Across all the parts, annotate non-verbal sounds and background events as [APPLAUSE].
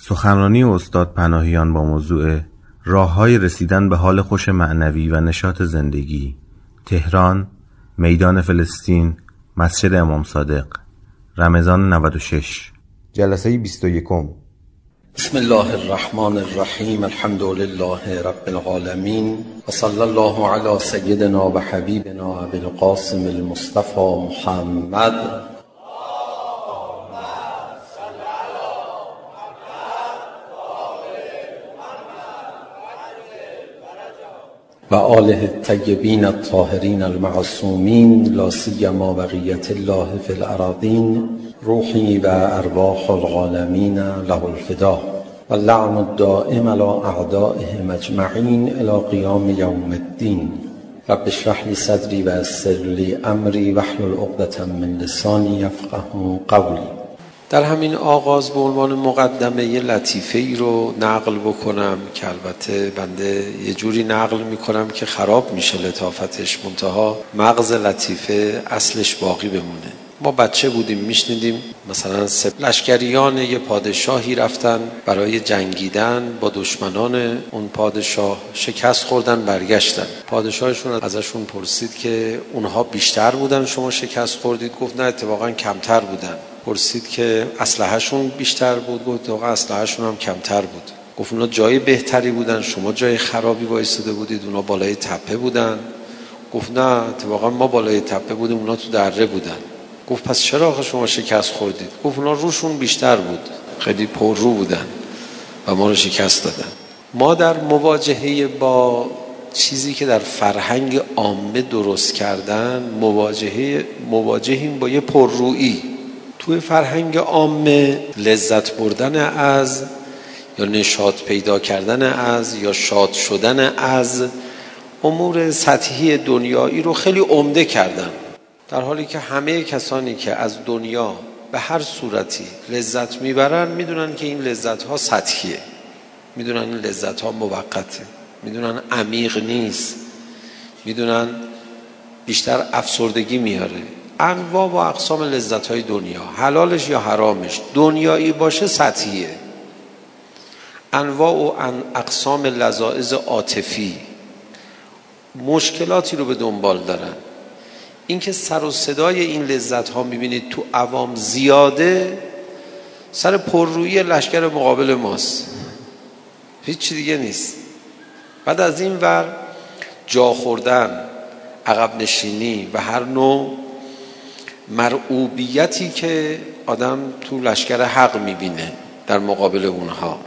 سخنرانی استاد پناهیان با موضوع های رسیدن به حال خوش معنوی و نشاط زندگی تهران میدان فلسطین مسجد امام صادق رمضان 96 جلسه 21 بسم الله الرحمن الرحیم الحمد لله رب العالمین و صلی الله علی سیدنا و حبیبنا ابی القاسم المصطفى محمد و آله الطیبین الطاهرین المعصومین لا سیما بقیت الله فی الاراضین روحی و ارواح العالمین له الفدا و لعن الدائم على اعدائهم اجمعین الى قیام یوم الدین. رب اشرح لی صدری و یسر لی امری عقدة من لسانی یفقه قولی. در همین آغاز به عنوان مقدمه یه لطیفه ای رو نقل بکنم که البته بنده یه جوری نقل می‌کنم که خراب میشه لطافتش منتها مغز لطیفه اصلش باقی بمونه. ما بچه بودیم میشنیدیم مثلا لشکریان یه پادشاهی رفتن برای جنگیدن با دشمنان اون پادشاه شکست خوردن برگشتن. پادشاهشون ازشون پرسید که اونها بیشتر بودن شما شکست خوردید؟ گفت نه اتفاقا کمتر بودن. پرسید که اسلحهشون بیشتر بود گفت واقعا اسلحهشون هم کمتر بود. گفت اونا جای بهتری بودن شما جای خرابی وایساده بودید اونا بالای تپه بودن. گفت نه اتفاقا ما بالای تپه بودیم اونا تو دره بودن. گفت پس چرا آخه شما شکست خوردید؟ گفت اونا روشون بیشتر بود. خیلی پر رو بودن و ما رو شکست دادن. ما در مواجهه با چیزی که در فرهنگ عامه درست کردن مواجهه مواجهیم با یه پررویی توی فرهنگ عامه لذت بردن از یا نشاط پیدا کردن از یا شاد شدن از امور سطحی دنیایی رو خیلی عمده کردن. در حالی که همه کسانی که از دنیا به هر صورتی لذت می‌برن می‌دونن که این لذت ها سطحیه. می‌دونن این لذت ها موقته. می‌دونن عمیق نیست. می‌دونن بیشتر افسردگی میاره. انواع و اقسام لذت های دنیا حلالش یا حرامش دنیایی باشه سطحیه. انواع و اقسام لذائز عاطفی مشکلاتی رو به دنبال دارن. اینکه سر و صدای این لذت ها می‌بینید تو عوام زیاده سر پررویی لشکر مقابل ماست. هیچ دیگه نیست. بعد از این ور جا خوردن عقب نشینی و هر نوع مرعوبیتی که آدم تو لشکر حق می‌بینه در مقابل اونها.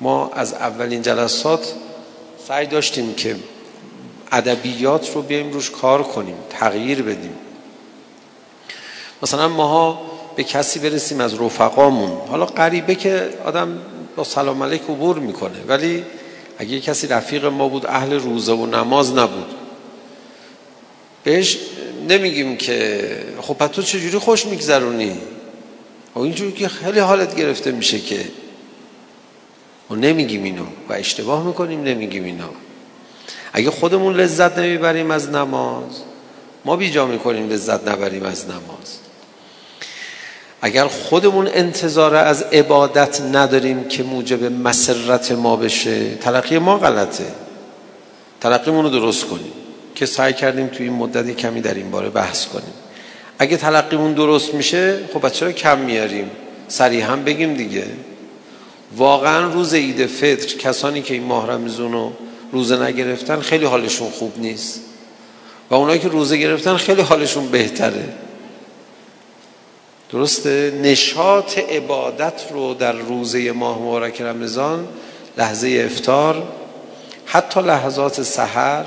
ما از اولین جلسات سعی داشتیم که ادبیات رو بیایم روش کار کنیم تغییر بدیم. مثلا ماها به کسی برسیم از رفقامون. حالا غریبه که آدم با سلام علیک عبور می‌کنه ولی اگه کسی رفیق ما بود اهل روزه و نماز نبود. بهش نمیگیم که خب تو چجوری خوش میگذرونی؟ و خب اینجوری که خیلی حالت گرفته میشه که و نمیگیم اینو و اشتباه می‌کنیم نمیگیم اینو. اگه خودمون لذت نمی‌بریم از نماز ما بیجا می‌کنیم لذت نبریم از نماز. اگر خودمون انتظار از عبادت نداریم که موجب مسرت ما بشه تلقی ما غلطه. تلقیمون درست کنیم. که سعی کردیم توی این مدتی کمی در این باره بحث کنیم. اگه تلقیمون درست میشه خب چرا کم میاریم؟ سریع هم بگیم دیگه. واقعا روز عید فطر کسانی که این ماه رمزون رو روزه نگرفتن خیلی حالشون خوب نیست. و اونایی که روزه گرفتن خیلی حالشون بهتره. درسته؟ نشاط عبادت رو در روزه ماه مبارک رمضان لحظه افتار حتی لحظات سحر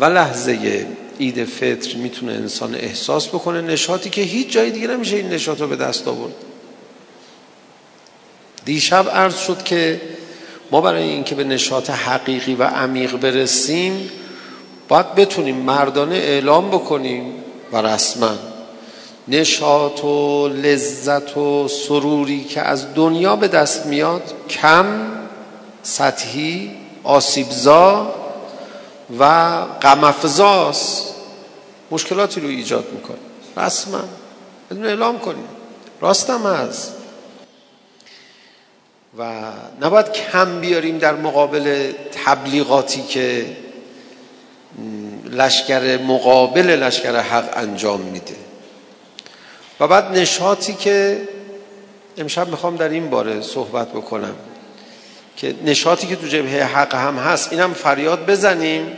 و لحظه عید فطر می‌تونه انسان احساس بکنه نشاطی که هیچ جای دیگه نمیشه این نشاط رو به دست آورد. دیشب عرض شد که ما برای اینکه به نشاط حقیقی و عمیق برسیم باید بتونیم مردانه اعلام بکنیم و رسما نشاط و لذت و سروری که از دنیا به دست میاد کم سطحی آسیبزا و غمفزاست مشکلاتی رو ایجاد می‌کنه. رسما. بدون اعلام کنیم راستم هست. و نباید کم بیاریم در مقابل تبلیغاتی که لشکر مقابل لشکر حق انجام میده. و بعد نشاطی که امشب می‌خوام در این باره صحبت بکنم. که نشاطی که تو جبهه حق هم هست اینم فریاد بزنیم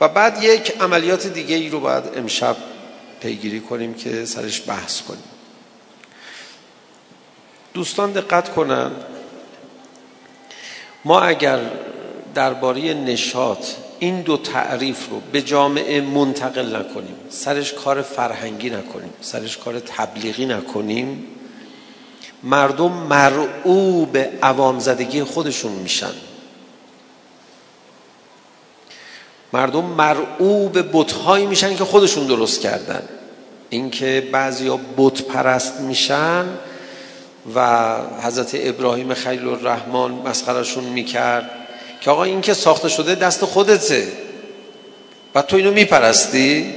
و بعد یک عملیات دیگه ای رو باید امشب پیگیری کنیم که سرش بحث کنیم. دوستان دقت کنن ما اگر درباره نشاط این دو تعریف رو به جامعه منتقل نکنیم سرش کار فرهنگی نکنیم سرش کار تبلیغی نکنیم مردم مرعوب عوام زدگی خودشون میشن. مردم مرعوب بتهایی میشن که خودشون درست کردن. اینکه بعضیا بت پرست میشن و حضرت ابراهیم خلیل الرحمن مسخرشون می‌کرد که آقا این که ساخته شده دست خودته. و تو اینو میپرستی؟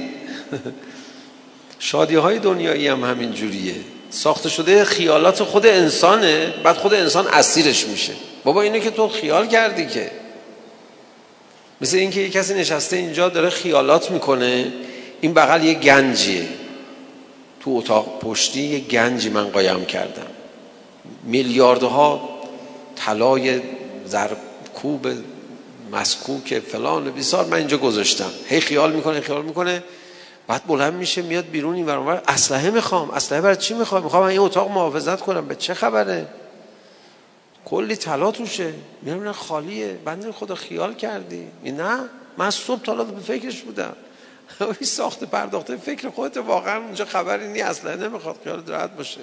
[LAUGHS] شادی های دنیایی هم همین جوریه. ساخته شده خیالات خود انسانه بعد خود انسان اسیرش میشه. بابا اینو که تو خیال کردی که. مثل اینکه یه کسی نشسته اینجا داره خیالات می‌کنه این بغل یه گنجیه. تو اتاق پشتی یه گنجی من قایم کردم. میلیاردها طلای زرکوب مسکوک فلان. بیسار من اینجا گذاشتم. هی خیال می‌کنه خیال می‌کنه. بعد بلند میشه میاد بیرون این برابر اسلحه می‌خوام. اسلحه برای چی می‌خوام؟ می‌خوام این اتاق محافظت کنم. به چه خبره؟ کلی طلا توشه. میرم خالیه. بنده خدا خیال کردی. نه؟ من صبح تا به فکرش بودم. [LAUGHS] این ساخت پرداخته فکر خودت واقعا اونجا خبری نی اصلا نمی‌خواد. خیال راحت باشه.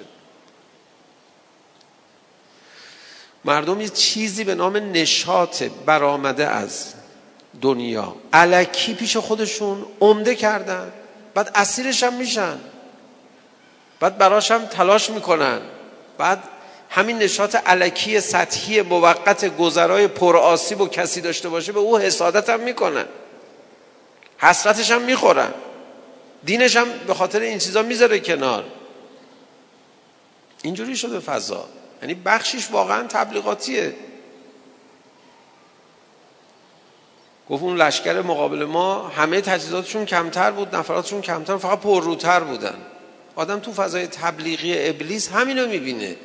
مردم یه چیزی به نام نشاط برآمده از دنیا. علکی پیش خودشون. عمده کردن. بعد اسیرش هم میشن. بعد براش هم تلاش می‌کنن. بعد همین نشاط علکی سطحی موقت گذرای پر آسیب و کسی داشته باشه به او حسادت هم می‌کنن. حسرتش هم می‌خورن. دینش هم به خاطر این چیزا می‌ذاره کنار. اینجوری شده فضا. یعنی بخشیش واقعا تبلیغاتیه. گفت اون لشکر مقابل ما همه تجهیزاتشون کمتر بود نفراتشون کمتر فقط پرروتر بودن. آدم تو فضای تبلیغی ابلیس همینو می‌بینه.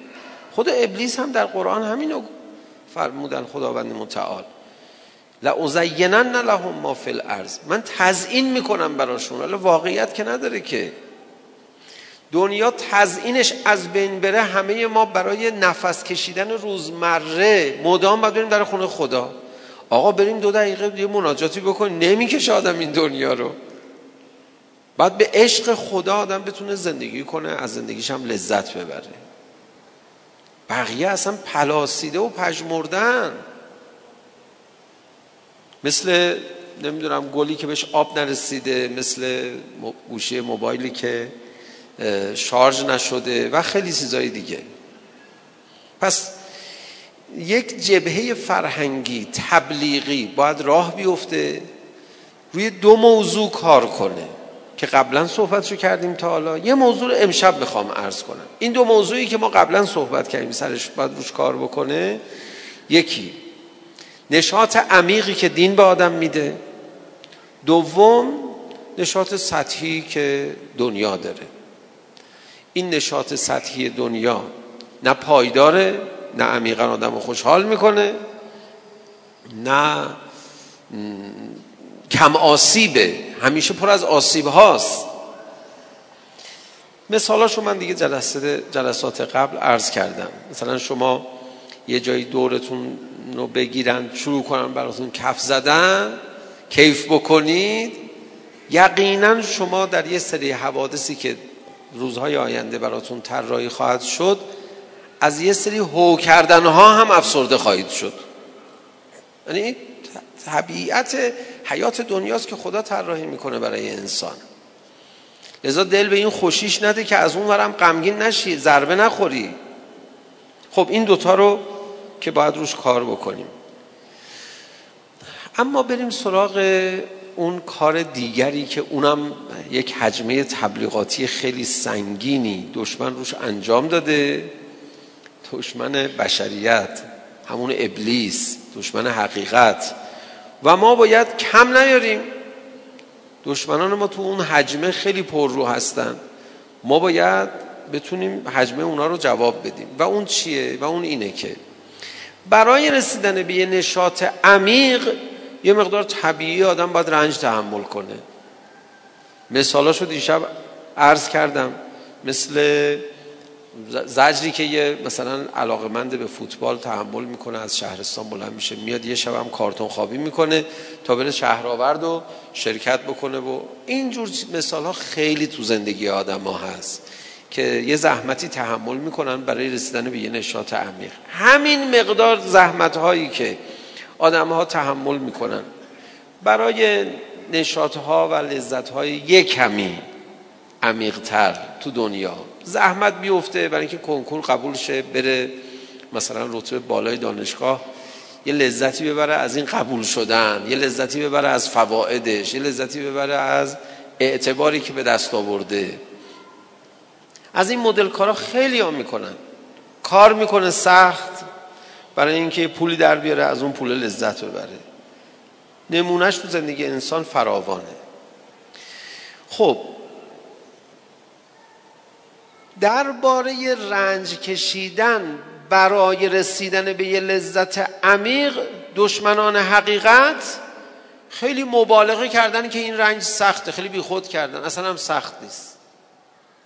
خود ابلیس هم در قرآن همینو فرمودن خداوند متعال. لازینن لهم ما فی الارض. من تزیین می‌کنم براشون ولی واقعیت که نداره که. دنیا تزیینش از بین بره همه ما برای نفس کشیدن روزمره مدام باید بریم در خونه خدا. آقا بریم دو دقیقه یه مناجاتی بکن. نمی‌کشه آدم این دنیا رو. بعد به عشق خدا آدم بتونه زندگی کنه از زندگیش هم لذت ببره. بقیه اصلا پلاسیده و پژمردن. مثل نمی‌دونم گلی که بهش آب نرسیده مثل گوشی موبایلی که شارژ نشده و خیلی چیزای دیگه. پس یک جبهه فرهنگی تبلیغی باید راه بیفته روی دو موضوع کار کنه که قبلا صحبتشو کردیم تا حالا. یه موضوع رو امشب می‌خوام عرض کنم. این دو موضوعی که ما قبلا صحبت کردیم سرش باید روش کار بکنه. یکی نشاط عمیقی که دین به آدم میده. دوم نشاط سطحی که دنیا داره. این نشاط سطحی دنیا نه پایداره نه عمیقا آدم رو خوشحال می‌کنه نه کم آسیبه. همیشه پر از آسیب هاست. مثالاشو من دیگه جلسه جلسات قبل عرض کردم. مثلا شما یه جایی دورتون رو بگیرن شروع کنن براتون کف زدن کیف بکنید. یقینا شما در یه سری حوادثی که روزهای آینده براتون طراحی خواهد شد از یه سری هو کردن ها هم افسرده خواهید شد. یعنی طبیعت حیات دنیاست که خدا طراحی می‌کنه برای انسان. لذا دل به این خوشیش نده که از اون ورم غمگین نشی ضربه نخوری. خب این دوتا رو که باید روش کار بکنیم. اما بریم سراغ اون کار دیگری که اونم یک حجمه تبلیغاتی خیلی سنگینی دشمن روش انجام داده. دشمن بشریت همون ابلیس دشمن حقیقت. و ما باید کم نیاریم. دشمنان ما تو اون حجمه خیلی پررو هستن. ما باید بتونیم حجمه اونا رو جواب بدیم. و اون چیه؟ و اون اینه که برای رسیدن به یه نشاط عمیق یه مقدار طبیعی آدم باید رنج تحمل کنه. مثالاشو دیشب عرض کردم. مثل زجری که یه مثلا علاقمند به فوتبال تحمل می‌کنه از شهرستان بلند میشه میاد یه شب هم کارتون خوابی می‌کنه تا بره شهرآورد و شرکت بکنه و اینجور مثال ها خیلی تو زندگی آدم ها هست که یه زحمتی تحمل می‌کنن برای رسیدن به یه نشاط عمیق. همین مقدار زحمت هایی که آدم ها تحمل می‌کنن. برای نشاط ها و لذت های یک کمی عمیقتر تو دنیا زحمت بیفته برای اینکه کنکور قبول شه بره مثلا رتبه بالای دانشگاه یه لذتی ببره از این قبول شدن یه لذتی ببره از فوائدش یه لذتی ببره از اعتباری که به دست آورده. از این مدل کارا خیلی ها می‌کنن. کار می‌کنه سخت برای اینکه پولی در بیاره از اون پول لذت ببره. نمونهش تو زندگی انسان فراوانه. خب درباره رنج کشیدن برای رسیدن به یه لذت عمیق دشمنان حقیقت خیلی مبالغه کردن که این رنج سخته خیلی بیخود کردن اصلا هم سخت نیست.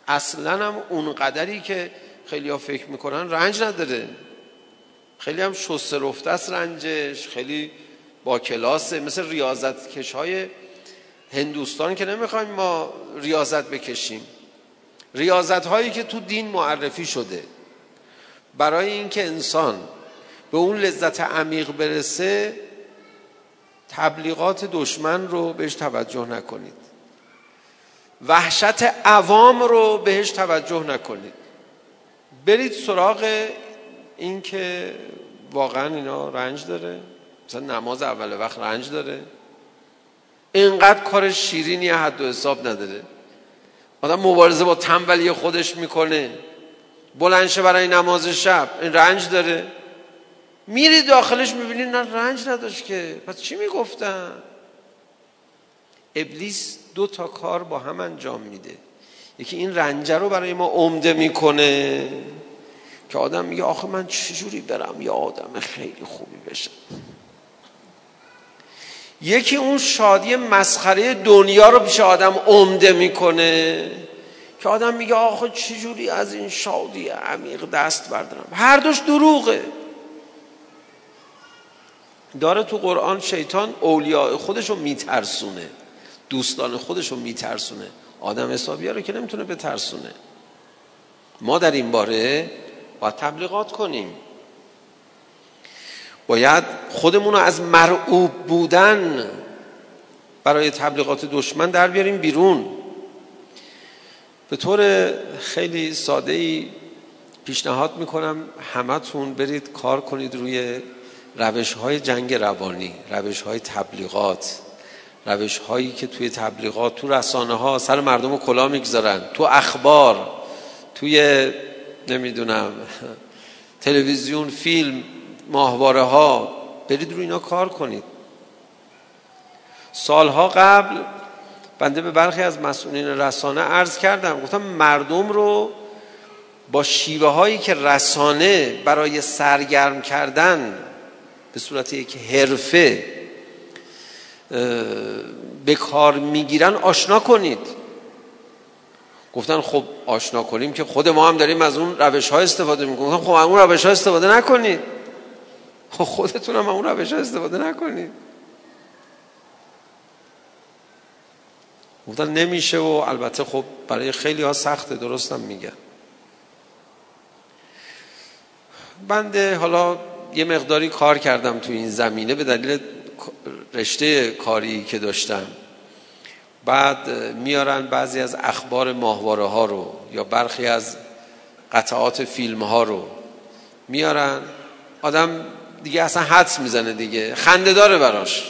اصلا هم اون قدری که خیلی ها فکر می‌کنن رنج نداره. خیلی هم شسته رفته است رنجش خیلی با کلاسه مثل ریاضت کش های هندوستان که نمی‌خوایم ما ریاضت بکشیم. ریاضت هایی که تو دین معرفی شده. برای اینکه انسان به اون لذت عمیق برسه تبلیغات دشمن رو بهش توجه نکنید. وحشت عوام رو بهش توجه نکنید. برید سراغ اینکه واقعا اینا رنج داره. مثلا نماز اول وقت رنج داره. اینقدر کار شیرینی حد و حساب نداره. آدم مبارزه با تنبلی خودش می‌کنه. بلنشه برای نماز شب. این رنج داره. میری داخلش می‌بینی نه رنج نداشت که. پس چی می‌گفتن؟ ابلیس دو تا کار با هم انجام میده. یکی این رنجه رو برای ما عمده می‌کنه که آدم میگه آخه من چجوری برم یا آدم خیلی خوبی بشم؟ یکی اون شادی مسخره دنیا رو پیش آدم عمده می‌کنه که آدم میگه آخه چجوری از این شادی عمیق دست بردارم؟ هر دوش دروغه. داره تو قرآن شیطان اولیاء خودش رو میترسونه دوستان خودش رو میترسونه. آدم حسابی رو که نمی‌تونه بترسونه. ما در این باره باید تبلیغات کنیم. باید خودمون رو از مرعوب بودن برای تبلیغات دشمن در بیاریم بیرون. به طور خیلی ساده ای پیشنهاد می‌کنم همتون برید کار کنید روی روش های جنگ روانی روش های تبلیغات روش هایی که توی تبلیغات تو رسانه ها سر مردم رو کلا می‌گذارن تو اخبار توی نمی‌دونم [LAUGHS] تلویزیون فیلم ماهواره ها برید رو اینا کار کنید. سالها قبل بنده به برخی از مسئولین رسانه عرض کردم. گفتم مردم رو با شیوه هایی که رسانه برای سرگرم کردن به صورت یک حرفه به کار می‌گیرن آشنا کنید. گفتن خب آشنا کنیم که خود ما هم داریم از اون روش ها استفاده می‌کنیم. خب اون روش ها استفاده نکنید. خب خودتون هم اون روش استفاده نکنید. گفتن نمیشه و البته خب برای خیلی ها سخته درستم میگن. بنده حالا یه مقداری کار کردم تو این زمینه به دلیل رشته کاری که داشتم. بعد میارن بعضی از اخبار ماهواره ها رو یا برخی از قطعات فیلم ها رو میارن. آدم دیگه اصلا حدس می‌زنه دیگه. خنده داره براش.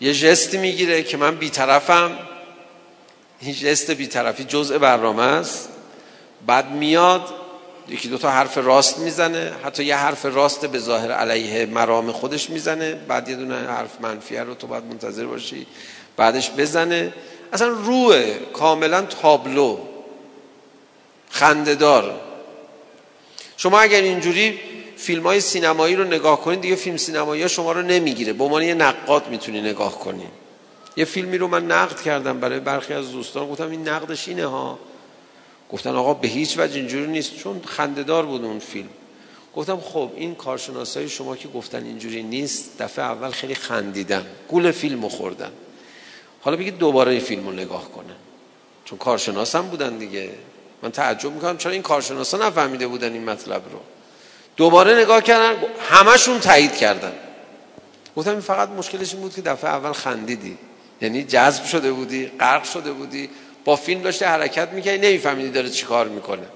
یه جستی می‌گیره که من بیطرفم. این جست بیطرفی جزء برنامه است. بعد میاد یکی دو تا حرف راست می‌زنه. حتی یه حرف راست به ظاهر علیه مرام خودش می‌زنه. بعد یه دونه حرف منفیه رو تو باید منتظر باشی. بعدش بزنه. اصلا روه کاملا تابلو. خندهدار. شما اگر اینجوری فیلم های سینمایی رو نگاه کنید دیگه فیلم سینمایی ها شما رو نمی‌گیره. به عنوان یه نقاد می‌تونی نگاه کنی. یه فیلمی رو من نقد کردم برای برخی از دوستان. گفتم این نقدش اینه ها. گفتن آقا به هیچ وجه اینجوری نیست چون خندهدار بود اون فیلم. گفتم خب این کارشناسای شما که گفتن اینجوری نیست دفعه اول خیلی خندیدن. گول فیلم خوردن. حالا بگید دوباره این فیلم رو نگاه کنن. چون کارشناس هم بودن دیگه. من تعجب می‌کنم چرا این کارشناسا نفهمیده بودن این مطلب رو. دوباره نگاه کردن همشون تایید کردن. گفتم این فقط مشکلش این بود که دفعه اول خندیدی. یعنی جذب شده بودی غرق شده بودی با فیلم داشته حرکت می‌کردی نمیفهمیدی داره چی کار می‌کنه.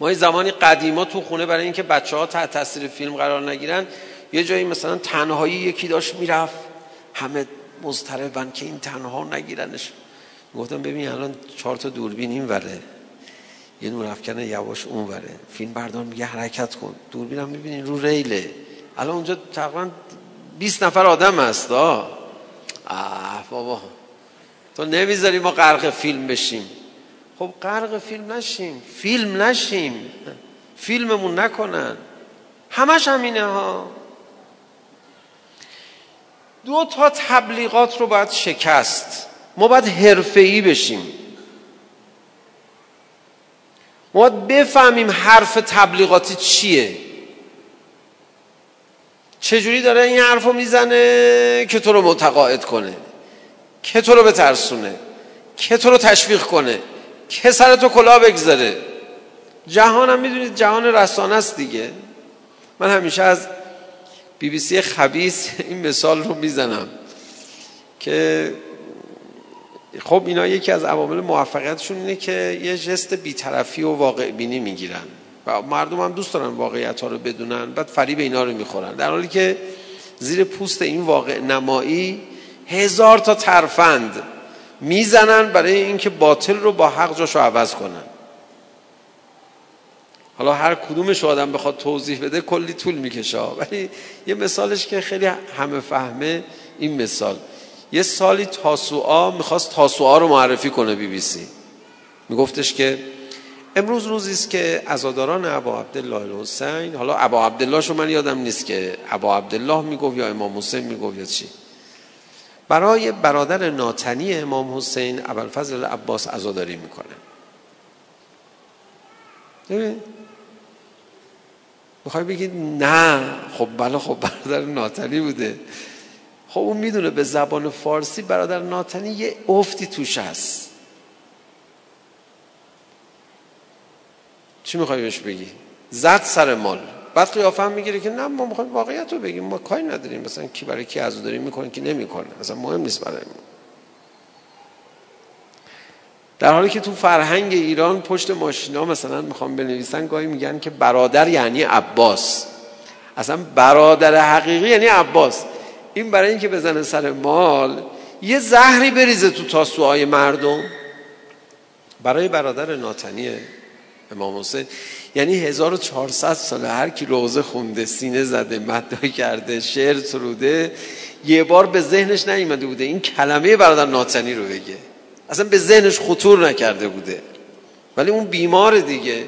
ما این زمانی قدیما تو خونه برای اینکه بچه ها تحت تاثیر فیلم قرار نگیرن یه جایی مثلا تنهایی یکی داشت می‌رفت. همه مضطربن که این تنها نگیرنش. گفتم ببین الان چهار تا دوربین این وره. یه نور افکن یواش اون وره. فیلم بردار میگه حرکت کن. دوربین هم می‌بینین رو ریله. الان اونجا تقریبا 20 نفر آدم هست آه بابا. تو نمی‌ذاری ما غرق فیلم بشیم. خب غرق فیلم نشیم. فیلم نشیم. فیلممون نکنن. همش همینه ها. دو تا تبلیغات رو باید شکست. ما باید حرفه‌ای بشیم. ما بفهمیم حرف تبلیغاتی چیه. چجوری داره این حرف رو می‌زنه که تو رو متقاعد کنه؟ که تو رو بترسونه؟ که تو رو تشویق کنه؟ که سر تو کلا بگذاره؟ جهان هم می‌دونید جهان رسانه است دیگه. من همیشه از بی بی سی خبیس این مثال رو می‌زنم که خب اینا یکی از عوامل موفقیتشون اینه که یه جست بیطرفی و واقع بینی می‌گیرن و مردم هم دوست دارن واقعیت ها رو بدونن بعد فریب اینا رو می‌خورن. در حالی که زیر پوست این واقع نمایی هزار تا ترفند می‌زنن برای اینکه باطل رو با حق جاشو عوض کنن. حالا هر کدومش آدم بخواد توضیح بده کلی طول می‌کشه ولی یه مثالش که خیلی همه فهمه این مثال. یه سالی تاسوعا می‌خواست تاسوعا رو معرفی کنه بی بی سی. میگفتش که امروز روزی است که عزاداران ابا عبدالله الحسین حالا ابا عبدالله شو من یادم نیست که ابا عبدالله می‌گفت یا امام حسین می‌گفت یا چی. برای برادر ناتنی امام حسین ابوالفضل عباس عزاداری می‌کنه. می‌خوای بگید نه؟ خب بله خب برادر ناتنی بوده. خب اون می‌دونه به زبان فارسی برادر ناتنی یه افتی توش هست. چی می‌خوای بهش بگی؟ زد سر مال. بعد قیافه هم می‌گیره که نه ما می‌خوایم واقعیت رو بگیم. ما کاری نداریم. مثلا کی برای کی عزاداری می‌کنه کی نمی‌کنه. اصلا مهم نیست برای ما. در حالی که تو فرهنگ ایران پشت ماشینا مثلا می‌خوام بنویسن گاهی میگن که برادر یعنی عباس. اصلا برادر حقیقی یعنی عباس. این برای اینکه بزنه سر مال یه زهری بریزه تو تاسوهای مردم. برای برادر ناتنی امام حسین یعنی 1400 ساله هر کی روزه خونده سینه زده مدعی کرده شعر سروده یه بار به ذهنش نیومده بوده. این کلمه برادر ناتنی رو بگه. اصلا به ذهنش خطور نکرده بوده. ولی اون بیمار دیگه.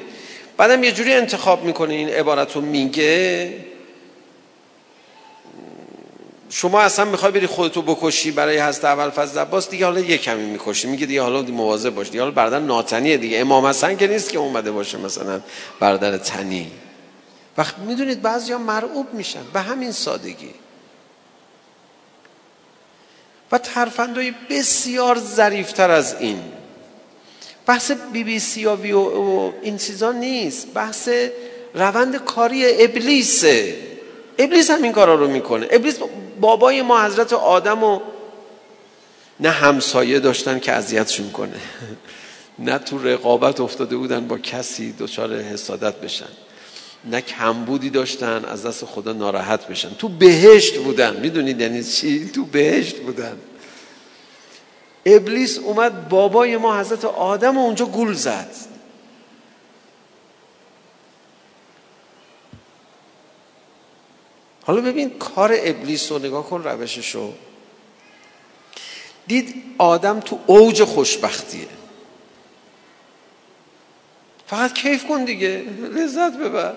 بعدم یه جوری انتخاب می‌کنه این عبارت رو میگه. شما اصلا می‌خوای بری خودتو بکشی برای حضرت اول فضل عباس دیگه حالا یه کمی می‌کشی. میگه دیگه حالا مواظب باش. دیگه حالا برادر ناتنیه دیگه. امام حسن که نیست که اومده باشه مثلا برادر تنی. وقت می‌دونید بعضی ها مرعوب میشن. به همین سادگی. و ترفندهای بسیار ظریفتر از این. بحث بی بی سی و, و این چیزا نیست. بحث روند کاری ابلیسه. ابلیس هم این کارا رو می‌کنه. ابلیس بابای ما حضرت آدم و نه همسایه داشتن که اذیتشون کنه. [LAUGHS] نه تو رقابت افتاده بودن با کسی دچار حسادت بشن. نه کمبودی داشتن از دست خدا ناراحت بشن. تو بهشت بودن. می‌دونید یعنی چی؟ تو بهشت بودن. ابلیس اومد بابای ما حضرت آدم و اونجا گول زد. حالا ببین کار ابلیس رو نگاه کن روششو دید آدم تو اوج خوشبختیه. فقط کیف کن دیگه لذت ببر.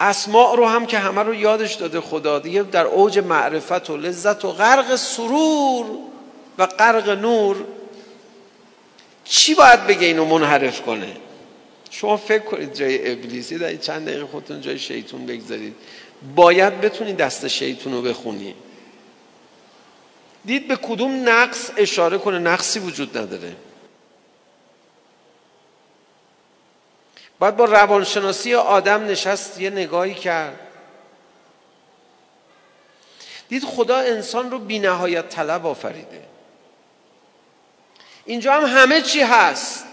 اسماع رو هم که همه رو یادش داده خدا دیگه در اوج معرفت و لذت و غرق سرور و غرق نور چی باید بگه اینو منحرف کنه؟ شما فکر کنید جای ابلیسی در چند دقیقه خودتون جای شیطون بگذارید. باید بتونید دست شیطون رو بخونی. دید به کدوم نقص اشاره کنه نقصی وجود نداره. باید با روانشناسی آدم نشست یه نگاهی کرد. دید خدا انسان رو بی نهایت طلب آفریده. اینجا هم همه چی هست.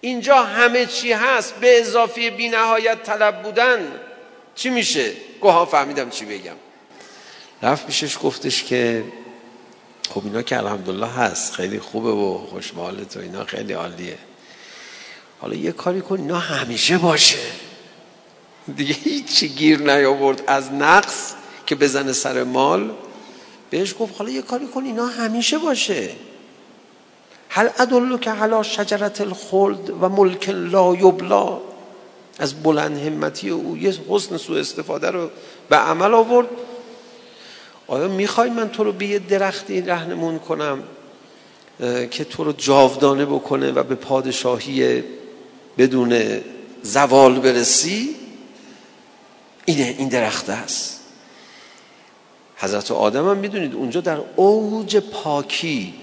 اینجا همه چی هست به اضافه بی نهایت طلب بودن. چی میشه؟ گوها فهمیدم چی بگم. رفت پیشش گفتش که خب اینا که الحمدلله هست خیلی خوبه و خوشباله تو اینا خیلی عالیه. حالا یه کاری کن اینا همیشه باشه. دیگه هیچی گیر نیاورد. از نقص که بزنه سر مال بهش گفت حالا یه کاری کن اینا همیشه باشه. هل ادلو که حلا شجرت الخلد و ملک لا یبلا؟ از بلند همتی او یه حسن سو استفاده رو به عمل آورد. آیا می‌خوای من تو رو به یه درختی رهنمون کنم که تو رو جاودانه بکنه و به پادشاهی بدون زوال برسی؟ اینه این درخت است. حضرت آدم هم می‌دونید اونجا در اوج پاکی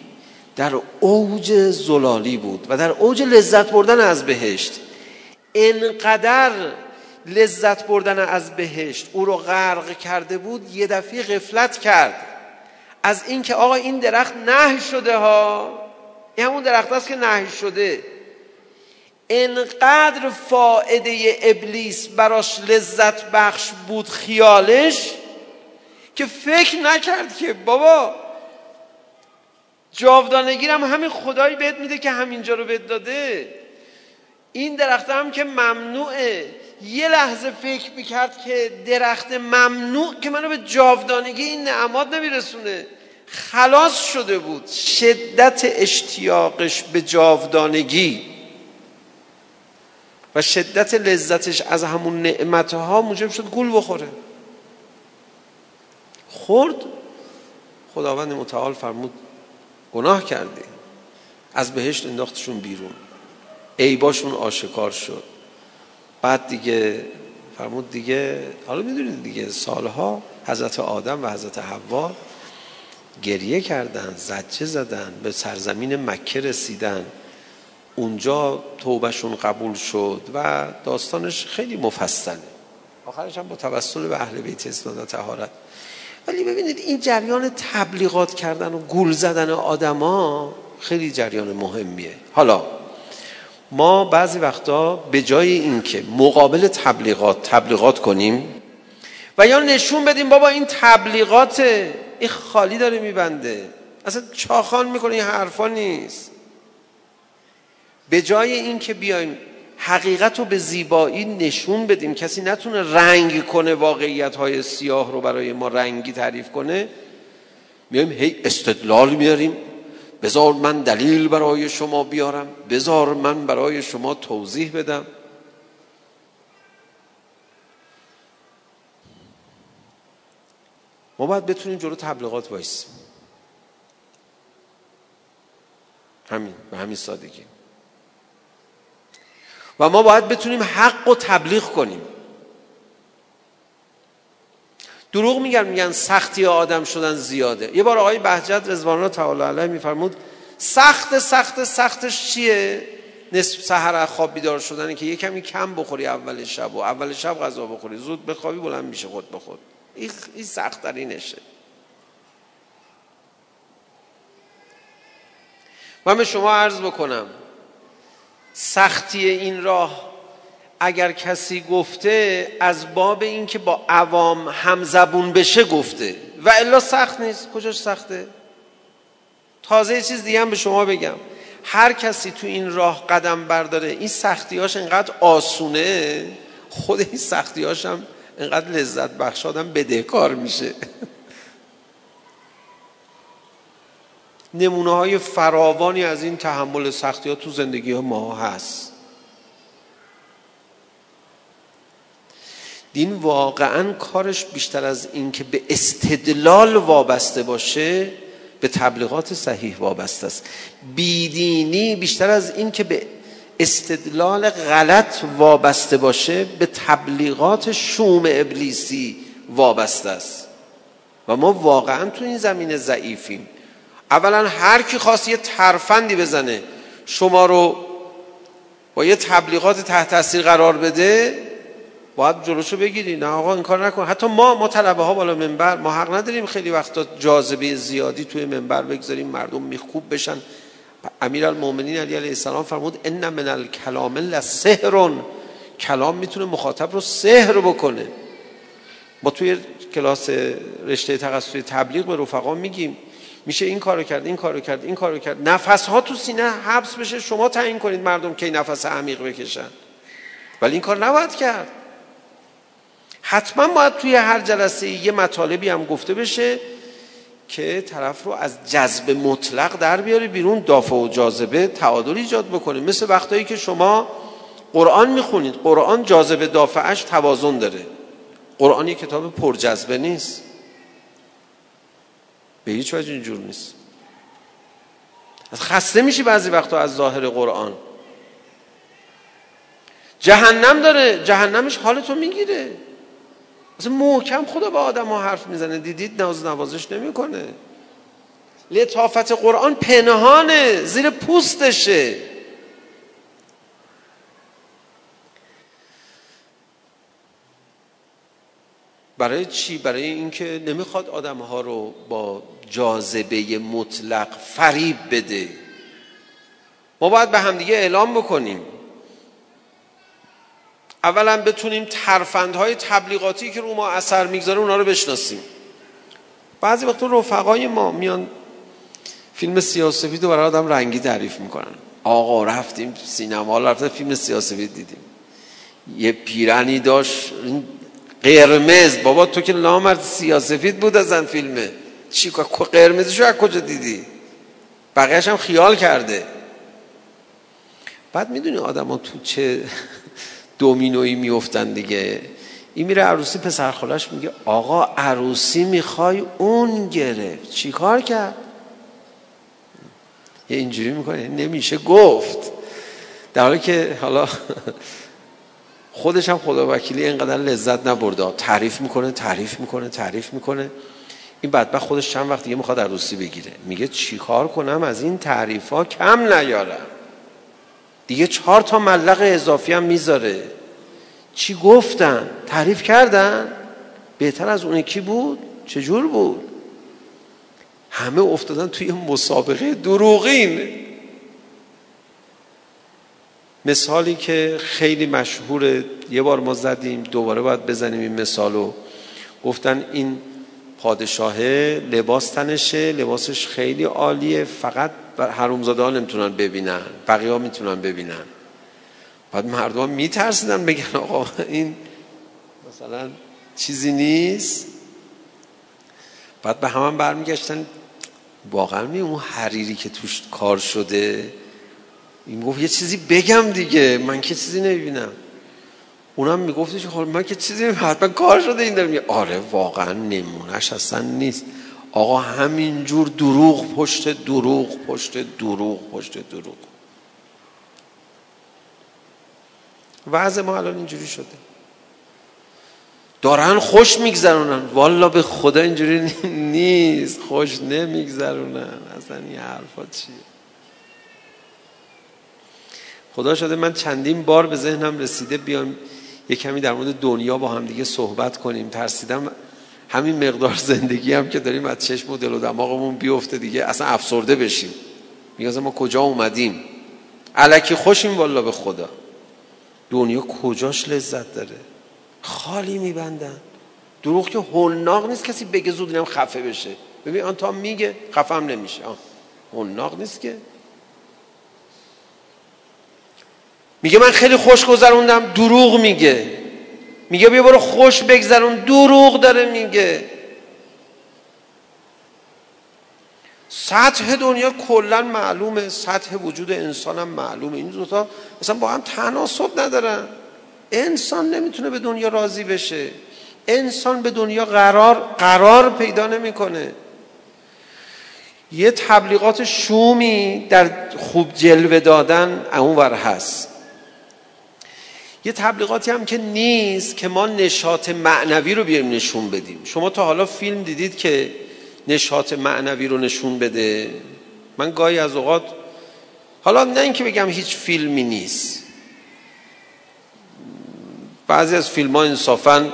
در اوج زلالی بود و در اوج لذت بردن از بهشت. انقدر لذت بردن از بهشت او رو غرق کرده بود یه دفعه غفلت کرد. از اینکه آقا این درخت نه شده ها. این همون درخت است که نه شده. انقدر فائده ابلیس براش لذت بخش بود خیالش که فکر نکرد که بابا جاودانگیرم همین خدایی بهت میده که همینجا رو بهت داده. این درخت هم که ممنوعه. یه لحظه فکر می‌کرد که درخت ممنوع که منو به جاودانگی این نعمات نمیرسونه. خلاص شده بود. شدت اشتیاقش به جاودانگی. و شدت لذتش از همون نعمتها موجب شد گول بخوره. خورد. خداوند متعال فرمود گناه کردی. از بهشت انداختشون بیرون. عیباشون آشکار شد. بعد دیگه فرمود دیگه حالا می‌دونید دیگه سالها حضرت آدم و حضرت حوا گریه کردن زجه زدن به سرزمین مکه رسیدن. اونجا توبهشون قبول شد و داستانش خیلی مفصله. آخرش هم با توسل به اهل بیت اسلام و تهارت ولی ببینید این جریان تبلیغات کردن و گول زدن آدما خیلی جریان مهمیه. حالا ما بعضی وقتا به جای اینکه مقابل تبلیغات تبلیغات کنیم و یا نشون بدیم بابا این تبلیغات این خالی داره میبنده. اصلا چاخان می‌کنه این حرفا نیست. به جای اینکه بیایم حقیقت رو به زیبایی نشون بدیم. کسی نتونه رنگ کنه واقعیت های سیاه رو برای ما رنگی تعریف کنه. میایم هی استدلال میاریم. بذار من دلیل برای شما بیارم. بذار من برای شما توضیح بدم. ما باید بتونیم جلو تبلیغات وایسیم. همین به همین سادگی. و ما باید بتونیم حق و تبلیغ کنیم. دروغ میگن میگن سختی آدم شدن زیاده. یه بار آقای بهجت رضوان الله تعالی علیه میفرمود سخت سخت سختش چیه؟ نصف سحر خواب بیدار شدن که یه کمی کم بخوری اول شب و اول شب غذا بخوری زود بخوابی بلند میشه خود به خود. این سخت ترینشه من به شما عرض بکنم سختی این راه. اگر کسی گفته از باب اینکه با عوام همزبون بشه گفته. و الا سخت نیست. کجاش سخته؟ تازه چیز دیگه هم به شما بگم. هر کسی تو این راه قدم برداره این سختیاش انقدر آسونه. خود این سختیاش هم اینقدر لذت بخش آدم بدهکار میشه. نمونه های فراوانی از این تحمل سختی ها تو زندگی ما هست. دین واقعا کارش بیشتر از این که به استدلال وابسته باشه به تبلیغات صحیح وابسته است. بیدینی بیشتر از این که به استدلال غلط وابسته باشه به تبلیغات شوم ابلیسی وابسته است. و ما واقعا تو این زمینه ضعیفیم. اولا هر کی خواست یه ترفندی بزنه شما رو با یه تبلیغات تحت تاثیر قرار بده باید جلوشو بگیری. نه آقا این کار نکن. حتی ما ما طلبه ها بالا منبر ما حق نداریم خیلی وقتا جاذبه زیادی توی منبر بگذاریم مردم میخوب بشن. امیر المومنین علی علیه السلام فرمود ان من الکلام لسحر کلام می‌تونه مخاطب رو سحر بکنه. ما توی کلاس رشته تخصصی تبلیغ به رفقا میگیم میشه این کارو کرد این کارو کرد این کارو کرد. نفس ها تو سینه حبس بشه شما تعیین کنید مردم کی نفس عمیق بکشن. ولی این کار نباید کرد. حتما باید توی هر جلسه یه مطالبی هم گفته بشه که طرف رو از جذب مطلق در بیاره بیرون دافع و جاذبه تعادل ایجاد بکنه. مثل وقتایی که شما قرآن می‌خونید قرآن جاذبه دافعش توازن داره. قرآن یه کتاب پرجذبه نیست. به هیچ وجه اینجور نیست. از خسته میشی بعضی وقتا از ظاهر قرآن. جهنم داره جهنمش حالتو می‌گیره. اصلا محکم خدا به آدم ها حرف می‌زنه. دیدید؟ ناز نوازش نمی‌کنه. لطافت قرآن پنهانه زیر پوستشه. برای چی؟ برای اینکه نمی‌خواد آدم ها رو با جاذبه مطلق فریب بده. ما باید به همدیگه اعلام بکنیم. اولا بتونیم ترفندهای تبلیغاتی که رو ما اثر می‌گذاره اونا رو بشناسیم. بعضی وقتا رفقای ما میان فیلم سیاسفید رو برای آدم رنگی تعریف می‌کنن. آقا رفتیم سینما رفتیم فیلم سیاسفید دیدیم. یه پیرنی داشت قرمز. بابا تو که لامرد سیاسفید بود از فیلمه. چی قرمزشو از کجا دیدی؟ بقیهش هم خیال کرده. بعد می‌دونی آدم ها تو چه [LAUGHS] دومینویی میفتن دیگه. این میره عروسی پسر خالش میگه آقا عروسی می‌خوای اون گرفت. چی کار کرد؟ یه اینجوری می‌کنه. نمیشه گفت. در حالی که حالا [LAUGHS] خودش هم خدا وکیلی اینقدر لذت نبرده. تعریف می‌کنه تعریف می‌کنه تعریف می‌کنه. این بدبخت خودش چند وقت دیگه می‌خواد عروسی بگیره. میگه چیکار کنم؟ از این تعریف ها کم نیارم. دیگه چهار تا ملق اضافی هم می‌ذاره. چی گفتن؟ تعریف کردن؟ بهتر از اون کی بود؟ چجور بود؟ همه افتادن توی مسابقه دروغین. مثالی که خیلی مشهوره یه بار ما زدیم دوباره باید بزنیم این مثالو. گفتن این پادشاهه لباس تنشه لباسش خیلی عالیه. فقط حرومزاده ها نمی‌تونن ببینن بقیه ها می‌تونن ببینن. بعد مردم میترسیدن بگن آقا این مثلا چیزی نیست. بعد به همان برمیگشتن. واقعا می اون حریری که توش کار شده این گفت یه چیزی بگم دیگه من که چیزی نمی‌بینم. اونم میگفتش خب من که چیزی حتما کار شده این داره. آره واقعا نمونهش اصلا نیست. آقا همینجور دروغ پشت دروغ پشت دروغ پشت دروغ. وضع ما الان اینجوری شده. دارن خوش میگذرونن. والا به خدا اینجوری نیست. خوش نمیگذرونن. اصلا این حرفا چیه؟ خدا شده من چندین بار به ذهنم رسیده بیام یه کمی در مورد دنیا با هم دیگه صحبت کنیم. ترسیدم همین مقدار زندگی هم که داریم از چشم و دل و دماغمون بیفته دیگه. اصلا افسرده بشیم. میگه ما کجا اومدیم؟ علکی خوشیم والا به خدا. دنیا کجاش لذت داره؟ خالی میبندن. دروغ که هنناق نیست کسی بگه زود خفه بشه. ببین آن تا میگه خفه هم نمیشه. هنناق نیست که. میگه من خیلی خوش گذروندم دروغ میگه. میگه بیا برو خوش بگذرون دروغ داره میگه. سطح دنیا کلا معلومه سطح وجود انسان هم معلومه. این دوتا مثلا با هم تناسب ندارن. انسان نمی‌تونه به دنیا راضی بشه. انسان به دنیا قرار قرار پیدا نمی‌کنه. یه تبلیغات شومی در خوب جلوه دادن اونور هست. یه تبلیغاتی هم که نیست که ما نشاط معنوی رو بیاریم نشون بدیم. شما تا حالا فیلم دیدید که نشاط معنوی رو نشون بده؟ من گاهی از اوقات حالا نه اینکه بگم هیچ فیلمی نیست. بعضی از فیلم ها انصافا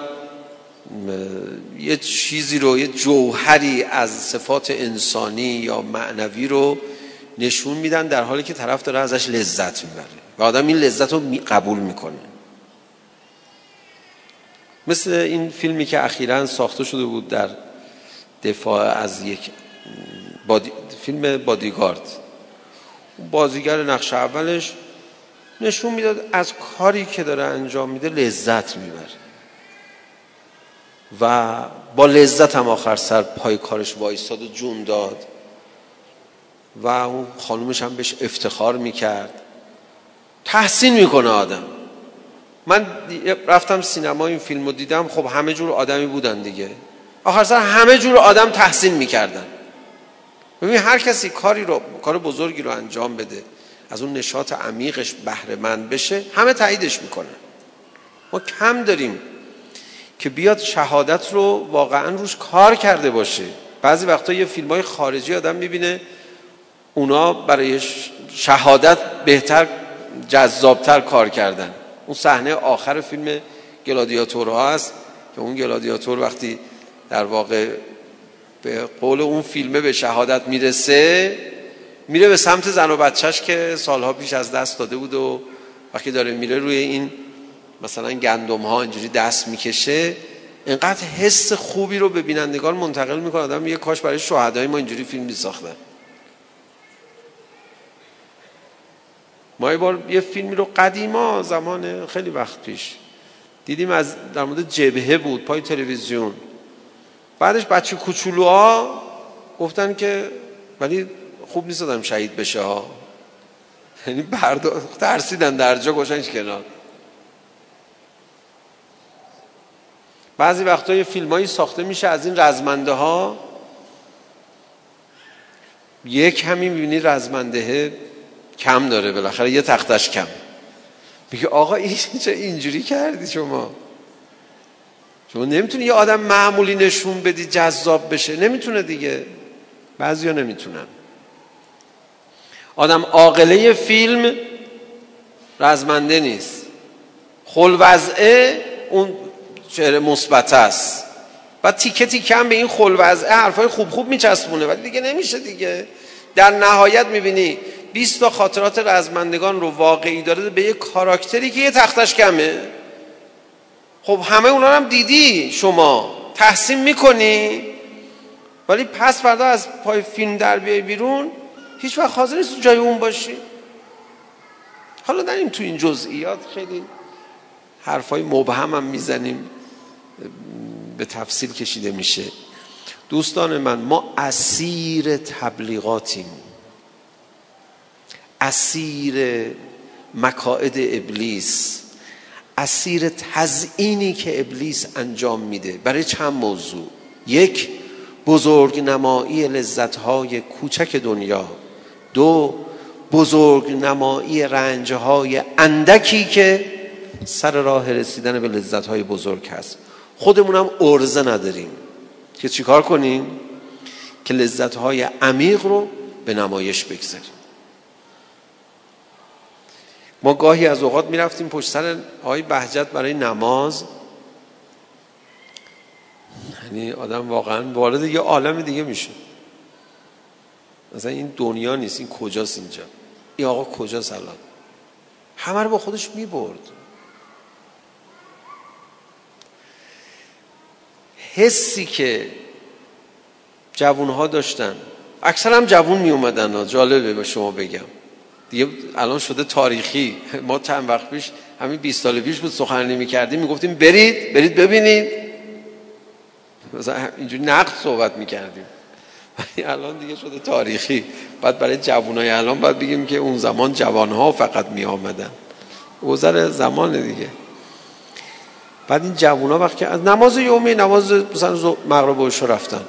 یه چیزی رو یه جوهری از صفات انسانی یا معنوی رو نشون میدن در حالی که طرف داره ازش لذت می‌بره. و آدم این لذت رو قبول می‌کنه. مثل این فیلمی که اخیرا ساخته شده بود در دفاع از یک بادی... فیلم بادیگارد. بازیگر نقش اولش نشون می‌داد از کاری که داره انجام میده لذت می‌بره. و با لذت هم آخر سر پای کارش وایستاد و جون داد. و اون خانومش هم بهش افتخار می‌کرد. تحسین می‌کنه آدم. من رفتم سینما این فیلم رو دیدم خب همه جور آدمی بودن دیگه. آخر سر همه جور آدم تحسین می‌کردن. ببین هر کسی کاری رو کار بزرگی رو انجام بده از اون نشاط عمیقش بهره مند بشه همه تاییدش می‌کنن. ما کم داریم که بیاد شهادت رو واقعا روش کار کرده باشه. بعضی وقتا یه فیلم های خارجی آدم می‌بینه اونا برای شهادت بهتر جذابتر کار کردن. اون صحنه آخر فیلم گلادیاتور ها هست که اون گلادیاتور وقتی در واقع به قول اون فیلمه به شهادت می‌رسه میره به سمت زن و بچهش که سالها پیش از دست داده بود و وقتی داره میره روی این مثلا گندم ها اینجوری دست می‌کشه اینقدر حس خوبی رو به بینندگان منتقل می‌کنه. آدم یه کاش برای شهدای ما اینجوری فیلم میساختن. ما یه بار یه فیلمی رو قدیما زمان خیلی وقت پیش دیدیم از در مورد جبهه بود پای تلویزیون. بعدش بچه کوچولوها گفتن که ولی خوب نیست آدم شهید بشه ها. یعنی ترسیدن در جا گوشنش کنار. بعضی وقتا یه فیلمایی ساخته میشه از این رزمنده ها یک همین می‌بینی رزمنده کم داره بالاخره یه تختش کم. میگه آقا این چه اینجوری کردی شما؟ شما نمی‌تونی یه آدم معمولی نشون بدی جذاب بشه؟ نمی‌تونه دیگه. بعضیا نمی‌تونن. آدم عاقله فیلم رزمنده نیست. خلوزعه اون چهره مثبت است. و تیکه هم به این خلوزعه حرفای خوب خوب میچسبونه ولی دیگه نمیشه دیگه. در نهایت می‌بینی 20 تا خاطرات رزمندگان رو واقعی داره به یه کاراکتری که یه تختش کمه. خب همه اونا هم دیدی شما. تحسین می‌کنی؟ ولی پس فردا از پای فیلم در بیای بیرون هیچ وقت حاضر نیست جای اون باشی. حالا نریم تو این جزئیات خیلی حرفای مبهم هم می‌زنیم. به تفصیل کشیده میشه. دوستان من ما اسیر تبلیغاتیم. اسیر مکائد ابلیس اسیر تزئینی که ابلیس انجام میده برای چند موضوع. یک بزرگ نمایی لذتهای کوچک دنیا. دو بزرگ نمایی رنجهای اندکی که سر راه رسیدن به لذتهای بزرگ هست. خودمون هم ارزه نداریم که چیکار کنیم؟ که لذتهای عمیق رو به نمایش بگذاریم. ما گاهی از اوقات می‌رفتیم پشت سر آقای بهجت برای نماز. یعنی آدم واقعا وارد یه عالم دیگه میشه. مثلا این دنیا نیست این کجاست اینجا؟ این آقا کجاست الان همه رو با خودش می‌برد. حسی که جوانها داشتن اکثر هم جوون می اومدن جالبه به شما بگم. دیگه الان شده تاریخی. ما چند وقت پیش همین 20 سال پیش بود سخنرانی می‌کردیم می‌گفتیم برید برید ببینید. مثلا اینجوری نقد صحبت می‌کردیم. ولی الان دیگه شده تاریخی. بعد برای جوانای الان باید بگیم که اون زمان جوانها فقط می آمدن گذر زمان دیگه. بعد این جوونا وقتی از نماز یومی نماز مثلا مغرب و رفتن.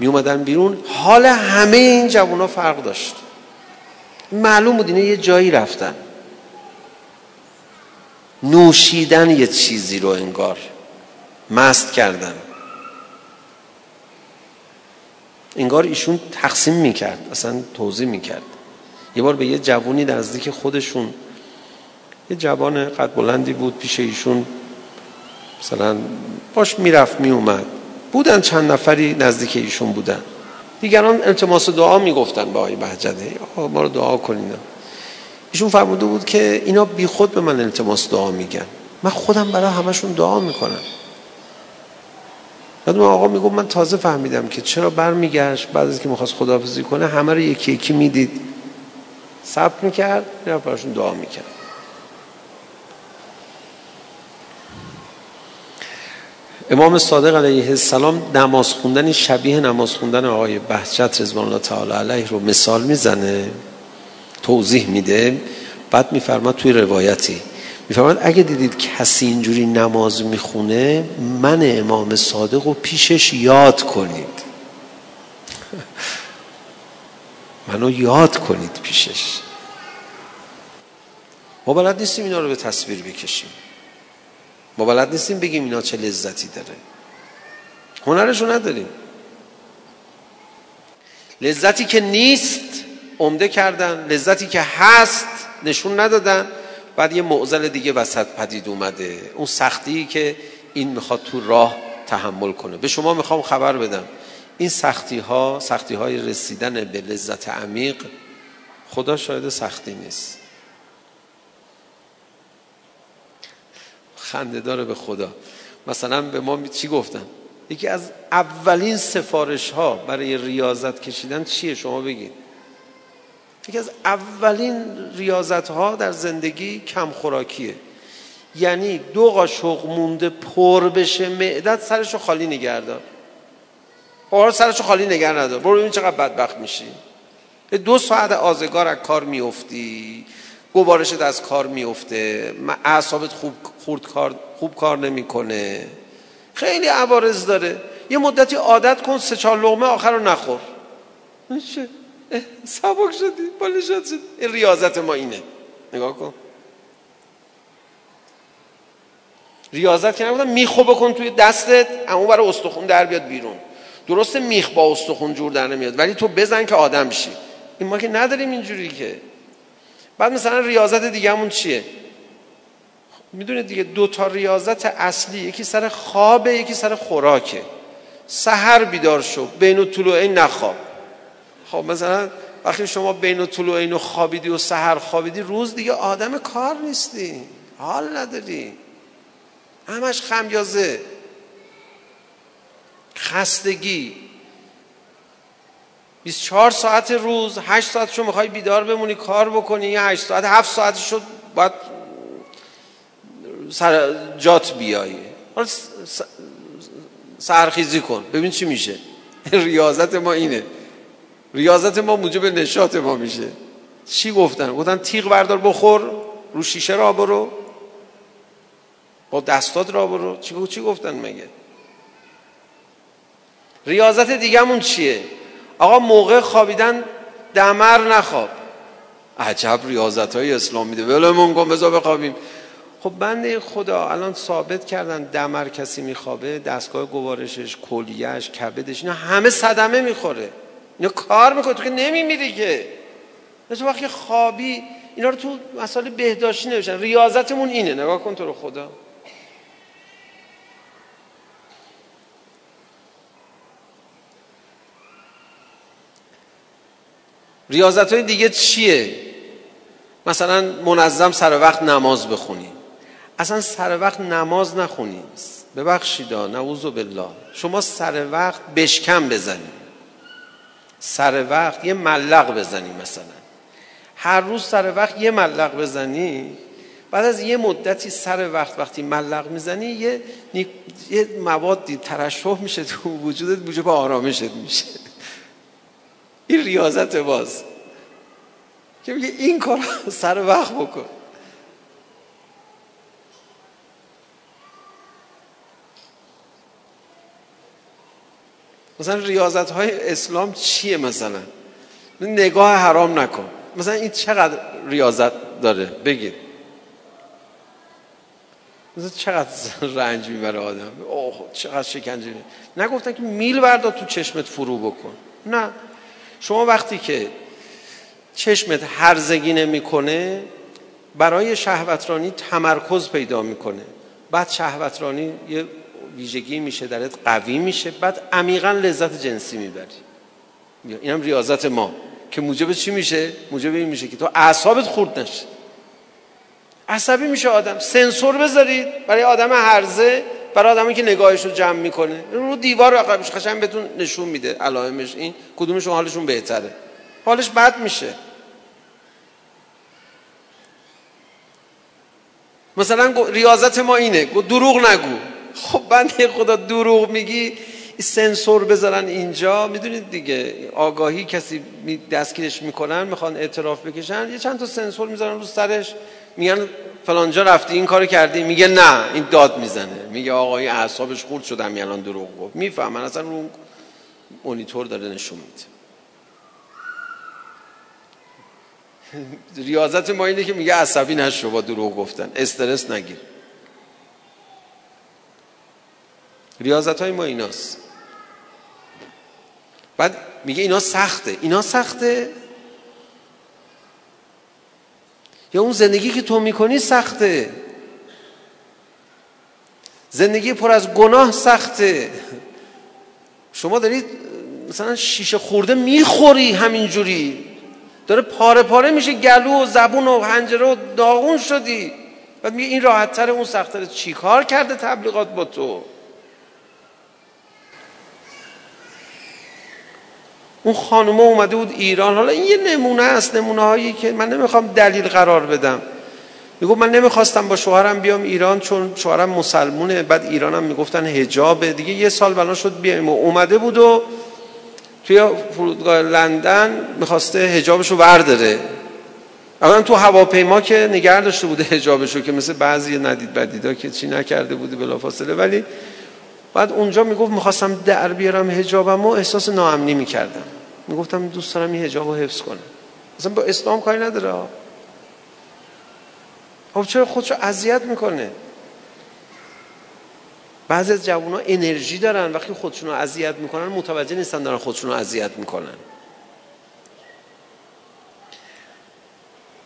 می اومدن بیرون. حال همه این جوونا فرق داشت. معلوم بود اینه یه جایی رفتن. نوشیدن یه چیزی رو انگار مست کردن. انگار ایشون تقسیم می‌کرد اصلا توضیح می‌کرد. یه بار به یه جوونی نزدیک خودشون یه جوان قد بلندی بود پیش ایشون. مثلا باش می‌رفت میومد بودن چند نفری نزدیک ایشون بودن. دیگران التماس دعا می‌گفتن به آقای بهجده. ما رو دعا کنین. ایشون فرموده بود که اینا بی خود به من التماس دعا میگن. من خودم برای همشون دعا می‌کنم. بعد آقا می‌گفت من تازه فهمیدم که چرا برمیگشت. بعد از که می‌خواست خداحافظی کنه همه رو یکی یکی می‌دید. ثبت می‌کرد می‌رفت براشون دعا می‌کرد. امام صادق علیه السلام نماز خوندن شبیه نماز خوندن آقای بهجت رضوان الله تعالی علیه رو مثال می‌زنه توضیح میده بعد میفرماد توی روایتی میفرماد اگه دیدید کسی اینجوری نماز می‌خونه من امام صادق رو پیشش یاد کنید. [LAUGHS] منو یاد کنید پیشش. ما بلد نیستیم اینا رو به تصویر بکشیم. ما بلد نیستیم بگیم اینا چه لذتی داره. هنرشو نداریم. لذتی که نیست عمده کردن لذتی که هست نشون ندادن. بعد یه معضل دیگه وسط پدید اومده. اون سختی که این می‌خواد تو راه تحمل کنه. به شما می‌خوام خبر بدم. این سختی ها سختی های رسیدن به لذت عمیق خدا شاید سختی نیست. خنده داره به خدا. مثلا به ما چی گفتن؟ یکی از اولین سفارش ها برای ریاضت کشیدن چیه؟ شما بگید. یکی از اولین ریاضت ها در زندگی کم خوراکیه. یعنی دو قاشق مونده پر بشه معدت سرشو خالی نگردار حالا سرشو خالی نگر ندار. برو ببین چقدر بدبخت میشی. دو ساعت آزگار از کار میفتی گوارشت از کار میفته اعصابت خوب خورد کار خوب کار نمی‌کنه. خیلی عوارض داره. یه مدتی عادت کن سه چهار لغمه آخر رو نخور. چه؟ سبک شدی بالشت شدی این ریاضت ما اینه. نگاه کن. ریاضت که نبودم میخو بکن توی دستت اما برای استخون در بیاد بیرون. درسته میخ با استخون جور در نمیاد ولی تو بزن که آدم بشی. این ما که نداریم اینجوری که. بعد مثلا ریاضت دیگهمون چیه؟ می‌دونید دیگه دو تا ریاضت اصلی یکی سر خوابه یکی سر خوراکه. سحر بیدار شو بین طلوعین نخواب. خب مثلا وقتی شما بین طلوعین و خوابیدی و سحر خوابیدی روز دیگه آدم کار نیستی. حال نداری. همش خمیازه. خستگی. 24 ساعت روز 8 ساعتشو می‌خوای بیدار بمونی کار بکنی یا 8 ساعت 7 ساعتشو باید سر جات بیایی سرخیزی کن. ببین چی میشه. [LAUGHS] ریاضت ما اینه. ریاضت ما موجب نشاط ما میشه. چی گفتن؟ گفتن تیغ بردار بخور رو شیشه را برو. با دستات را برو. چی چی گفتن مگه؟ ریاضت دیگهمون چیه؟ آقا موقع خوابیدن دمر نخواب. عجب ریاضت های اسلام میده. ولمون کن بذار بخوابیم. خب بنده خدا الان ثابت کردن دمر کسی میخوابه دستگاه گوارشش کلیهش کبدش اینا همه صدمه می‌خوره. اینا کار می‌کنه تو که نمیمیری که مثل وقتی خوابی اینا رو تو مسائل بهداشتی نوشتن. ریاضتمون اینه. نگاه کن تو رو خدا. ریاضت های دیگه چیه؟ مثلا منظم سر وقت نماز بخونی. اصلا سر وقت نماز نخونی. ببخشیدا نعوذ بالله. شما سر وقت بشکم بزنی. سر وقت یه ملق بزنی مثلا. هر روز سر وقت یه ملق بزنی. بعد از یه مدتی سر وقت وقتی ملق می‌زنی یه, یه موادی ترشح میشه تو وجودت موجب آرامشت میشه. این ریاضت باز. که میگه این کار [LAUGHS] سر وقت بکن. مثلا ریاضت های اسلام چیه مثلا؟ نگاه حرام نکن. مثلا این چقدر ریاضت داره؟ بگید. مثلا چقدر رنج می‌بره آدم؟ اوه چقدر شکنجه. نگفتن که میل بردار تو چشمت فرو بکن. نه. شما وقتی که چشمت هرزگی نمی‌کنه برای شهوترانی تمرکز پیدا می‌کنه. بعد شهوترانی یه ویژگی میشه درت قوی میشه بعد عمیقا لذت جنسی می‌بری. اینم ریاضت ما. که موجب چی میشه؟ موجب این میشه که تو اعصابت خورد نشه. عصبی میشه آدم. سنسور بذارید برای آدم هرزه برای آدمی که نگاهش رو جمع می‌کنه. رو دیوار عقبش خشن بهتون نشون میده. علائمش این کدومشون حالشون بهتره. حالش بد میشه. مثلا ریاضت ما اینه. دروغ نگو. خب بنده خدا دروغ میگی سنسور بذارن اینجا. می‌دونید دیگه آگاهی کسی دستگیرش می‌کنن می‌خوان اعتراف بکشن. یه چند تا سنسور می‌ذارن رو سرش. میگن فلانجا رفتی این کارو کردی. میگه نه این داد می‌زنه. میگه آقای اعصابش خورد شدم الان دروغ گفت. می‌فهمن اصلا رو مونیتور داره نشون میده. [LAUGHS] ریاضت ما اینه که میگه عصبی نشو با دروغ گفتن. استرس نگیر. ریاضت های ما ایناست. بعد میگه اینا سخته. اینا سخته. یا اون زندگی که تو می‌کنی سخته. زندگی پر از گناه سخته. شما دارید مثلا شیشه خورده می‌خوری همینجوری. داره پاره پاره میشه گلو و زبون و حنجره و داغون شدی. بعد میگه این راحت اون سختره چی کار کرده تبلیغات با تو؟ اون خانومه اومده بود ایران. حالا این یه نمونه است نمونه هایی که من نمی‌خوام دلیل قرار بدم. میگو من نمی‌خواستم با شوهرم بیام ایران چون شوهرم مسلمونه. بعد ایرانم می‌گفتن هجابه دیگه یه سال بنا شد بیایم. و اومده بود و توی فرودگاه لندن می‌خواسته هجابش رو ورداره اولا تو هواپیما که نگه داشته بوده هجابش رو که مثل بعضی ندید بدیدا که چی نکرده بوده بلافاصله. ولی بعد اونجا می‌گفت می‌خواستم در بیارم هجابم و احساس ناامنی می‌کردم. می‌گفتم دوست دارم این هجاب رو حفظ کنم. اصلا با اسلام کاری نداره خب چرا خودشو اذیت می‌کنه؟ بعضی از جوان ها انرژی دارن وقتی خودشون رو اذیت می‌کنن متوجه نیستن دارن خودشون رو اذیت می‌کنن.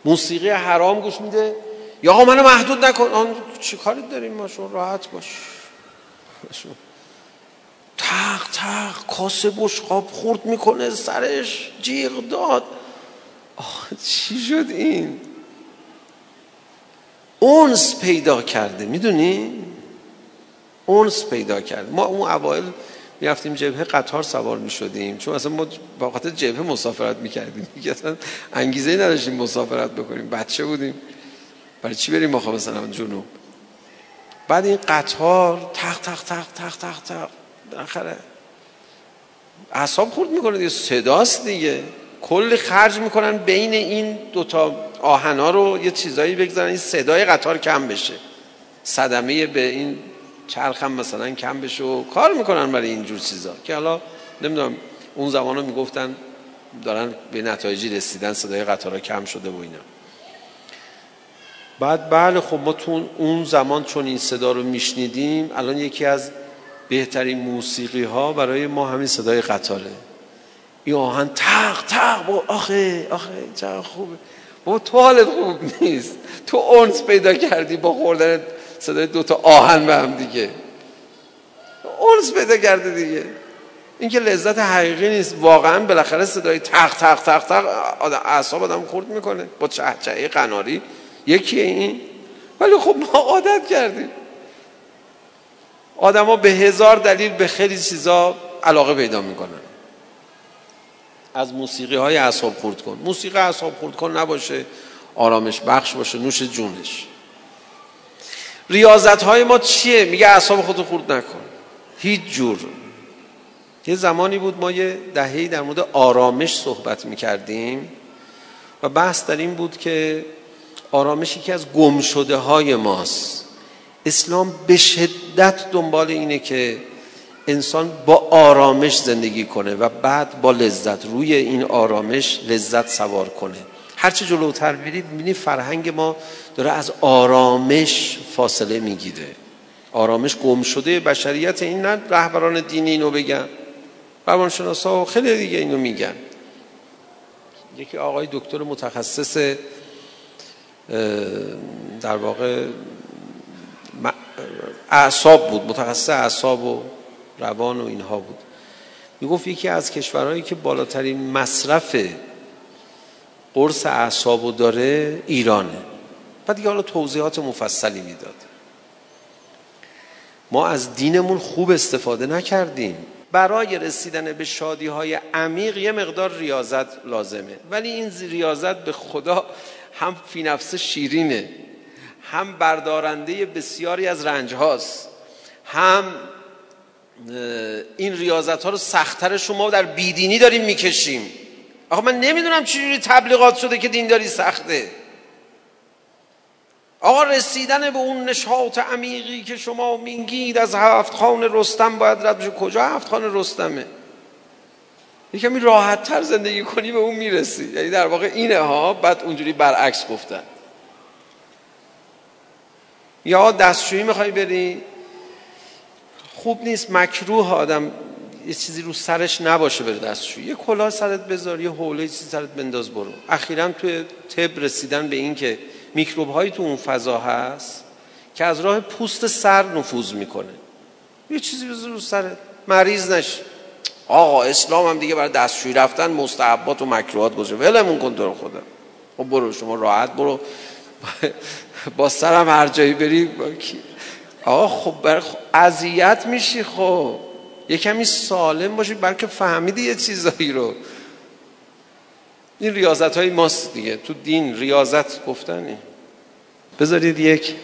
موسیقی حرام گوش میده. یا منو محدود نکن. آن چی کاری داریم ما؟ شما راحت باش. تق تق کاسه بشقاب خورد می‌کنه سرش. جیغ داد. آه چی شد این؟ اونس پیدا کرده می‌دونی؟ اونس پیدا کرده. ما اون اوایل می‌رفتیم جبهه قطار سوار می‌شدیم. چون اصلا ما با خاطر جبهه مسافرت می‌کردیم. [LAUGHS] اصلا انگیزه نداشتیم مسافرت بکنیم. بچه بودیم. برای چی بریم ما مثلا جنوب؟ بعد این قطار تق تق تق تق تق تق بالاخره اعصاب خورد می‌کنه دیگه. صداست دیگه. کلی خرج می‌کنن بین این دوتا آهنا رو یه چیزایی بگذارن این صدای قطار کم بشه. صدمه به این چرخ هم مثلا کم بشه و کار می‌کنن برای اینجور چیزا. که حالا نمی‌دونم اون زمان رو می‌گفتن دارن به نتایجی رسیدن صدای قطارها کم شده و اینا. بعد بله خب ما تو اون زمان چون این صدا رو میشنیدیم الان یکی از بهترین موسیقی ها برای ما همین صدای قطاره. این آهن تق تق با آخه آخه چقدر خوبه. با تو حالت خوب نیست. تو اونس پیدا کردی با خوردن صدای دوتا آهن به هم دیگه. اونس پیدا کرده دیگه. این که لذت حقیقی نیست. واقعا بالاخره صدای تق تق تق تق اعصاب آدم خورد می‌کنه. با چهچهه قناری. یکیه این؟ ولی خب ما عادت کردیم. آدما به هزار دلیل به خیلی چیزا علاقه پیدا می‌کنن. از موسیقی های اعصاب خورد کن. موسیقی اعصاب خورد کن نباشه آرامش بخش باشه نوش جونش. ریاضت های ما چیه؟ میگه اعصاب خودتو خورد نکن. هیچ جور. یه زمانی بود ما یه دههی در مورد آرامش صحبت می‌کردیم و بحث در این بود که آرامش یکی از گم شده های ماست. اسلام به شدت دنبال اینه که انسان با آرامش زندگی کنه و بعد با لذت روی این آرامش لذت سوار کنه. هرچی جلوتر میری می‌بینی فرهنگ ما داره از آرامش فاصله می‌گیره. آرامش گم شده بشریت این نه رهبران دینی اینو بگن. روانشناسا و خیلی دیگه اینو میگن. یکی آقای دکتر متخصص در واقع اعصاب بود متخصص اعصاب و روان و اینها بود. می‌گفت یکی از کشورهایی که بالاترین مصرف قرص اعصاب داره ایرانه بعد دیگه حالا توضیحات مفصلی می‌داد. ما از دینمون خوب استفاده نکردیم. برای رسیدن به شادی های عمیق یه مقدار ریاضت لازمه. ولی این ریاضت به خدا هم فی نفس شیرینه هم بردارنده بسیاری از رنج هاست هم این ریاضت ها رو سختتر شما در بیدینی داریم می‌کشیم. آقا من نمی‌دونم چجوری تبلیغات شده که دینداری سخته. آقا رسیدن به اون نشاط عمیقی که شما میگید از هفت خان رستم باید رد کجا هفت خان رستمه؟ یه کمی راحت تر زندگی کنی به اون می‌رسی. یعنی در واقع اینه ها بعد اونجوری برعکس گفتن. یا دستشویی می‌خوای بری؟ خوب نیست مکروه آدم یه چیزی رو سرش نباشه بره دستشویی. یه کلاه سرت بذار یه حوله چیزی سرت بنداز برو. اخیرا توی تب رسیدن به این که میکروب هایی تو اون فضا هست که از راه پوست سر نفوذ می‌کنه. یه چیزی بذار رو سرت. مریض نش آقا اسلام هم دیگه برای دستشویی رفتن مستحبات و مکروهات گذاره ولمون کن تو خدا. خب برو شما راحت برو. با سرم هر جایی بری آقا خب بر اذیت میشی خب. یه کمی سالم باشی بلکه فهمیدی یه چیزایی رو. این ریاضت های ماست دیگه. تو دین ریاضت گفتنه بذارید یک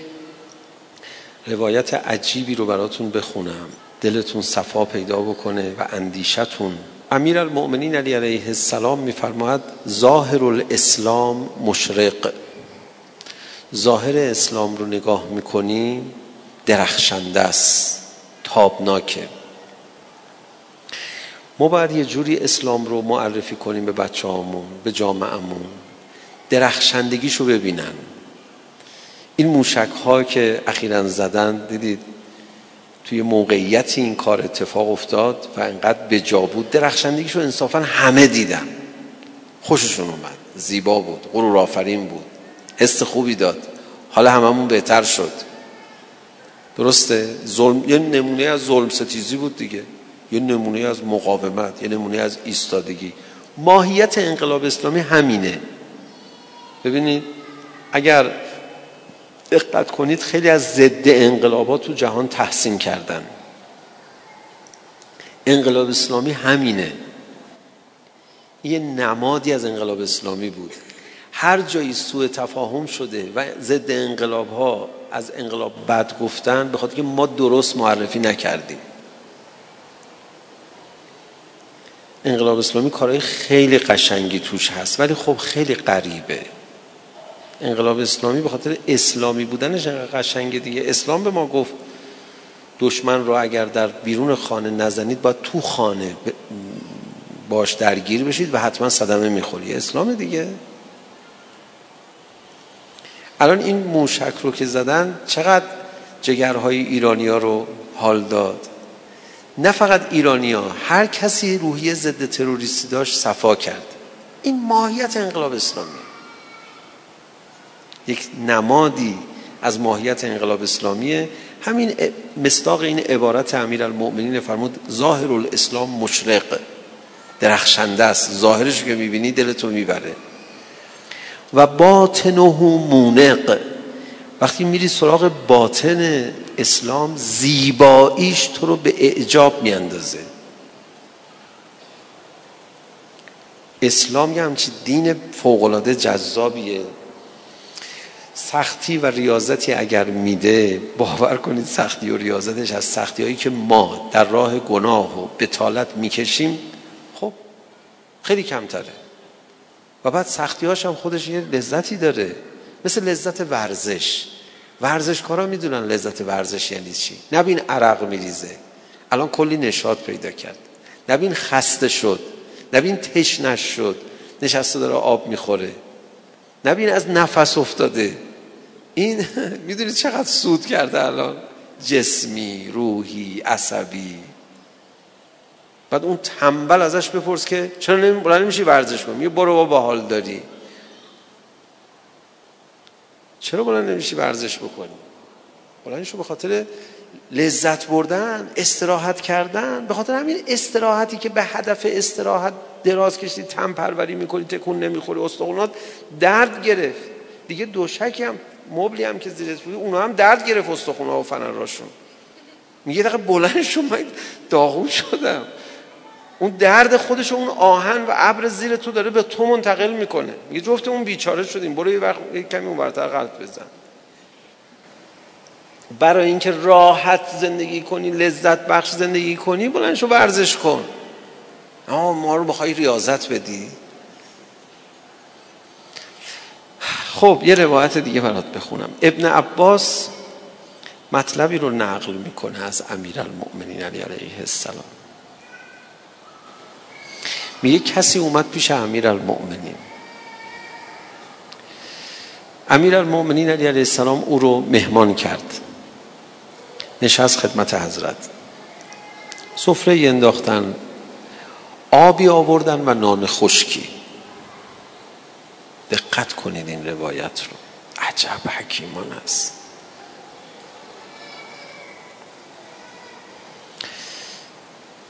روایت عجیبی رو براتون بخونم. دلتون صفا پیدا بکنه و اندیشتون امیر المؤمنین علی علیه السلام میفرماید ظاهر الاسلام مشرق. ظاهر اسلام رو نگاه می‌کنیم درخشنده است تابناکه. ما باید یه جوری اسلام رو معرفی کنیم به بچه هامون به جامعهمون درخشندگیشو ببینن. این موشک ها که اخیرا زدن دیدید توی موقعیتی این کار اتفاق افتاد و انقدر به جا بود. درخشندگیشو انصافا همه دیدن. خوششون اومد. زیبا بود. غرور آفرین بود. حس خوبی داد. حالا هممون بهتر شد. درسته؟ ظلم یه نمونه از ظلم ستیزی بود دیگه. یه نمونه از مقاومت. یه نمونه از ایستادگی. ماهیت انقلاب اسلامی همینه. ببینید اگر دقت کنید خیلی از ضد انقلابات تو جهان تحسین کردن. انقلاب اسلامی همینه. یه نمادی از انقلاب اسلامی بود. هر جایی سوء تفاهم شده و ضد انقلاب ها از انقلاب بد گفتن به خاطر که ما درست معرفی نکردیم. انقلاب اسلامی کارهای خیلی قشنگی توش هست ولی خب خیلی غریبه. انقلاب اسلامی به خاطر اسلامی بودنش قشنگه دیگه. اسلام به ما گفت دشمن رو اگر در بیرون خانه نزنید باید تو خانه باش درگیر بشید و حتما صدمه می‌خوری. اسلام دیگه. الان این موشک رو که زدن چقدر جگرهای ایرانی ها رو حال داد. نه فقط ایرانی ها هر کسی روحی ضد تروریستی داشت صفا کرد. این ماهیت انقلاب اسلامی. یک نمادی از ماهیت انقلاب اسلامیه. همین مستاق این عبارت امیر المؤمنین فرمود ظاهر الاسلام مشرق. درخشنده است. ظاهرش که می‌بینی دلتو می‌بره. و باطنه مونق. وقتی میری سراغ باطن اسلام زیباییش تو رو به اعجاب میاندازه. اسلام یه همچی دین فوقلاده جذابیه. سختی و ریاضتی اگر میده باور کنید سختی و ریاضتش از سختی هایی که ما در راه گناه و بتالت می‌کشیم خب خیلی کمتره. و بعد سختی هاش هم خودش یه لذتی داره. مثل لذت ورزش. ورزشکارا می‌دونن لذت ورزش یعنی چی؟ نبین عرق میریزه. الان کلی نشاط پیدا کرد. نبین خسته شد. نبین تشنش شد. نشسته داره آب می‌خوره. نبین از نفس افتاده. این [LAUGHS] می‌دونید چقدر سود کرده الان؟ جسمی روحی عصبی. بعد اون تنبل ازش بپرس که چرا نمیشی ورزش کنی برو با حال داری. چرا بلند نمیشی ورزش بکنی؟ بلند شو به خاطر لذت بردن استراحت کردن به خاطر همین استراحتی که به هدف استراحت دراز کشیدی تن پروری می‌کنی تکون نمی‌خوری استخونات درد گرفت. دیگه دوشکی هم مبلی هم که زیرت بود اونا هم درد گرفت استخونا و فنراشون. میگه دقیقه بلند شو من داغون شدم. اون درد خودش اون آهن و ابر زیر تو داره به تو منتقل می‌کنه. میگه جفت اون بیچاره شدیم. برو یه وقت کمی اون برتر قلب بزن. برای اینکه راحت زندگی کنی لذت بخش زندگی کنی بلند شو ورزش کن. اما ما رو بخوای ریاضت بدی؟ خب یه روایت دیگه برات بخونم. ابن عباس مطلبی رو نقل می‌کنه از امیر المؤمنین علیه السلام. میگه کسی اومد پیش امیر المؤمنین امیر المؤمنین علیه السلام او رو مهمان کرد. نشست خدمت حضرت. سفره انداختن. آبی آوردن و نان خشکی. دقت کنید این روایت رو. عجب حکیمان است.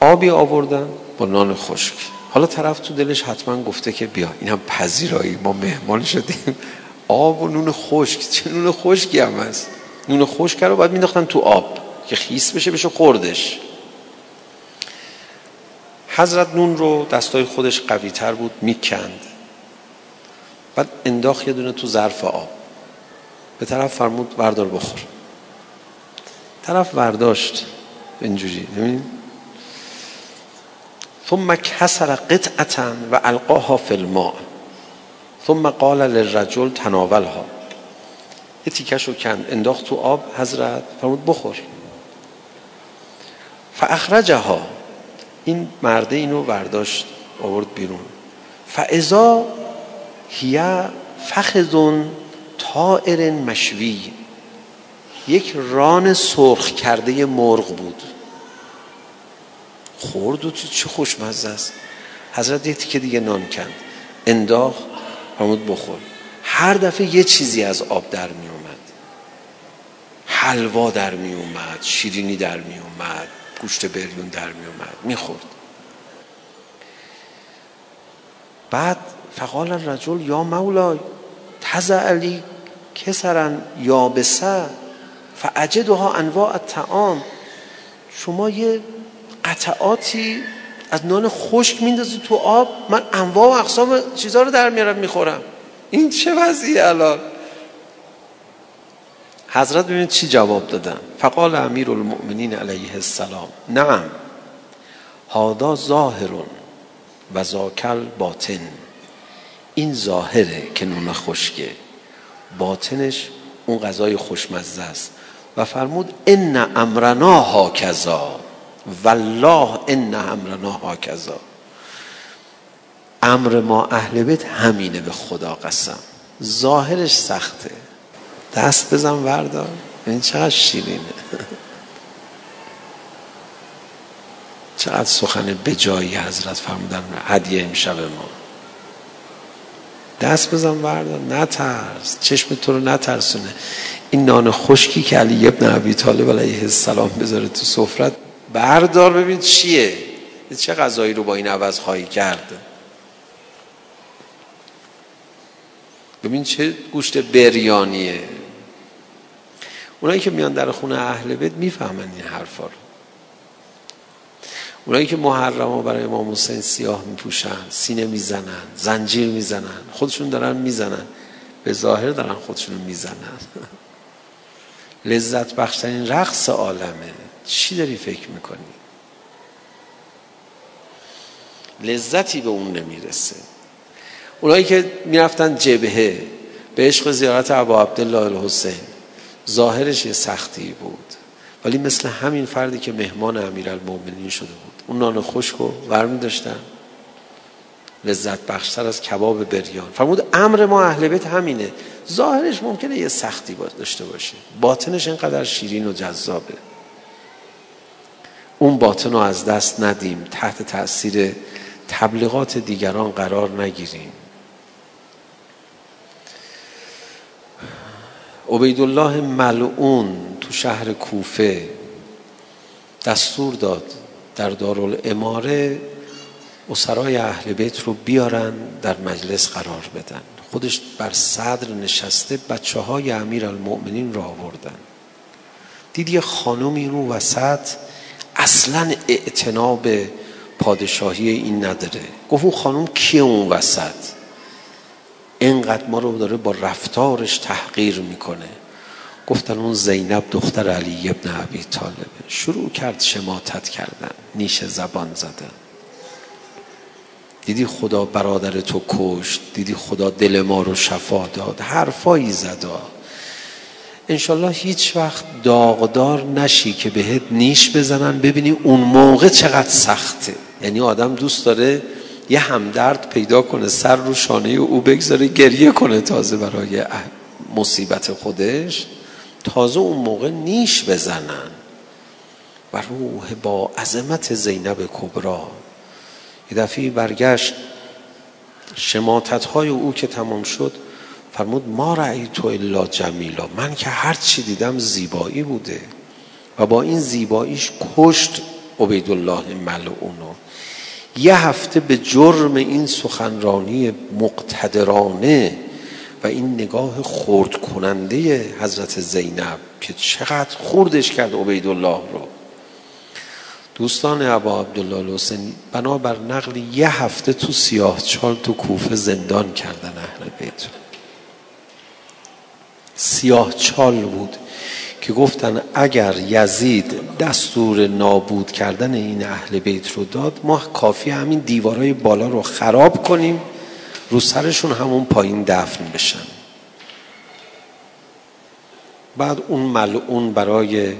آبی آوردن با نان خشک. حالا طرف تو دلش حتما گفته که بیا اینم پذیرایی. ما مهمان شدیم. آب و نون خشک. چه نون خشکی هم هست؟ نون خشک رو باید مینداختن تو آب. که خیس بشه بشه خوردش. حضرت نون رو دستای خودش قوی تر بود می‌کند. بعد انداخت یه دونه تو ظرف آب. به طرف فرمود وردار بخور. طرف ورداشت. اینجوری ببین. ثم کسر قطعتا و القاها فی الماء. ثم قال للرجل تناولها. یه تیکش رو کند. انداخت تو آب حضرت فرمود بخور. فاخرجها. این مرده اینو برداشت آورد بیرون. فاذا هی فخذون طائر مشوی یک ران سرخ کرده مرغ بود. خورد و تو چه خوشمزه است. حضرت یه تیکه دیگه نان کند انداخت فرمود بخور هر دفعه یه چیزی از آب در می اومد حلوا در می اومد شیرینی در می اومد گوشت بریون در می اومد می خورد بعد فقال الرجل یا مولا تزع علی کسرن یابسه فعجدها انواع الطعام. شما یه قطعاتی از نان خشک میندازی تو آب من انواع و اقسام چیزها رو در میارم می‌خورم. این چه وضعیه الان؟ حضرت ببینید چی جواب دادن. فقال امیر المؤمنین علیه السلام نعم هادا ظاهرون و زاکل باطن. این ظاهره که نون خشکه. باطنش اون غذای خوشمزه است. و فرمود ان امرنا هاکذا. والله ان امرنا هاکذا. امر ما اهل بیت همینه به خدا قسم. ظاهرش سخته. دست بزن وردار. این چقدر شیرینه. چقدر سخن به جایی حضرت فرمودن هدیه امشب ما. دست بزن وردار. نترس. چشم تو رو نترسونه. این نان خشکی که علی ابن ابی طالب علیه السلام بذاره تو سفرت بردار ببین چیه. چه غذایی رو با این عوض خواهی کرد. ببین چه گوشت بریانیه. اونایی که میان در خونه اهل بیت می‌فهمن این حرفا رو. اونایی که محرم ها برای امام حسین سیاه میپوشن سینه می‌زنن زنجیر می‌زنن خودشون دارن می‌زنن. به ظاهر دارن خودشون می‌زنن. [LAUGHS] لذت بخشترین رقص عالمه. چی داری فکر می‌کنی؟ لذتی به اون نمی‌رسه. اونایی که می‌رفتن جبهه به عشق زیارت ابا عبدالله الحسین ظاهرش یه سختی بود. ولی مثل همین فردی که مهمان امیرالمومنین شده بود. اون نان خشک رو ورمی داشتن لذت بخشتر از کباب بریان. فرمود امر ما اهل بیت همینه. ظاهرش ممکنه یه سختی داشته باشه. باطنش اینقدر شیرین و جذابه. اون باطن رو از دست ندیم. تحت تاثیر تبلیغات دیگران قرار نگیریم. عبیدالله ملعون تو شهر کوفه دستور داد در دارالاماره اسرای اهل بیت رو بیارن در مجلس قرار بدن. خودش بر صدر نشسته بچه های امیر المؤمنین را آوردن. دید یه خانومی رو وسط اصلا اعتناب پادشاهی این نداره. گفت اون خانوم کیه اون وسط؟ اینقدر ما رو داره با رفتارش تحقیر می‌کنه. گفتن اون زینب دختر علی ابن عبی طالبه. شروع کرد شماتت کردن. نیش زبان زدن. دیدی خدا برادر تو کشت؟ دیدی خدا دل ما رو شفا داد؟ حرفایی زدا انشالله هیچ وقت داغدار نشی که بهت نیش بزنن. ببینی اون موقع چقدر سخته. یعنی آدم دوست داره یه همدرد پیدا کنه سر رو شانه او بگذاره گریه کنه تازه برای مصیبت خودش. تازه اون موقع نیش بزنن. و روح با عظمت زینب کبرا یه دفعه برگشت شماتت های او که تمام شد فرمود ما رأی تو الا جمیلا. من که هر چی دیدم زیبایی بوده. و با این زیباییش کشت عبیدالله ملعونو. یه هفته به جرم این سخنرانی مقتدرانه و این نگاه خورد کننده حضرت زینب که چقدر خوردش کرد عبیدالله رو. دوستان ابا عبدالله الحسین بنابر نقل یه هفته تو سیاه چال تو کوفه زندان کردن اهل بیت. سیاه چال بود. که گفتن اگر یزید دستور نابود کردن این اهل بیت رو داد ما کافی همین دیوارای بالا رو خراب کنیم رو سرشون همون پایین دفن بشن. بعد اون ملعون برای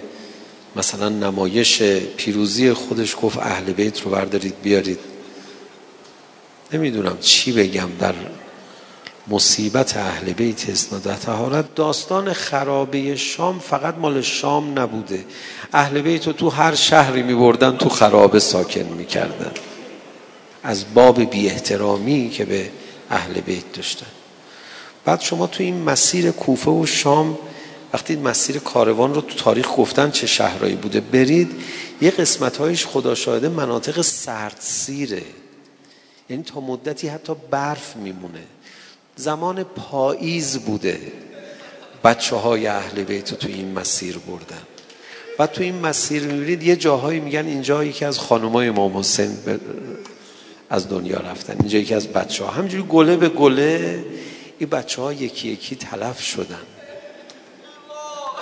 مثلا نمایش پیروزی خودش گفت اهل بیت رو بردارید بیارید. نمی‌دونم چی بگم در مصیبت اهل بیت اسناد تهارت داستان خرابه شام فقط مال شام نبوده. اهل بیت رو تو هر شهری می بردن تو خرابه ساکن می کردن از باب بی احترامی که به اهل بیت داشتن. بعد شما تو این مسیر کوفه و شام وقتی مسیر کاروان رو تو تاریخ گفتن چه شهرهایی بوده برید یه قسمت هایش خدا شاهده مناطق سرد سیره یعنی تا مدتی حتی برف میمونه. زمان پاییز بوده. بچه های اهل بیت تو این مسیر بردن. و تو این مسیر می‌بینید یه جاهایی میگن اینجا یکی از خانمای امام حسین از دنیا رفتن. اینجا یکی از بچه ها همجوری گله به گله این بچه ها یکی یکی تلف شدن.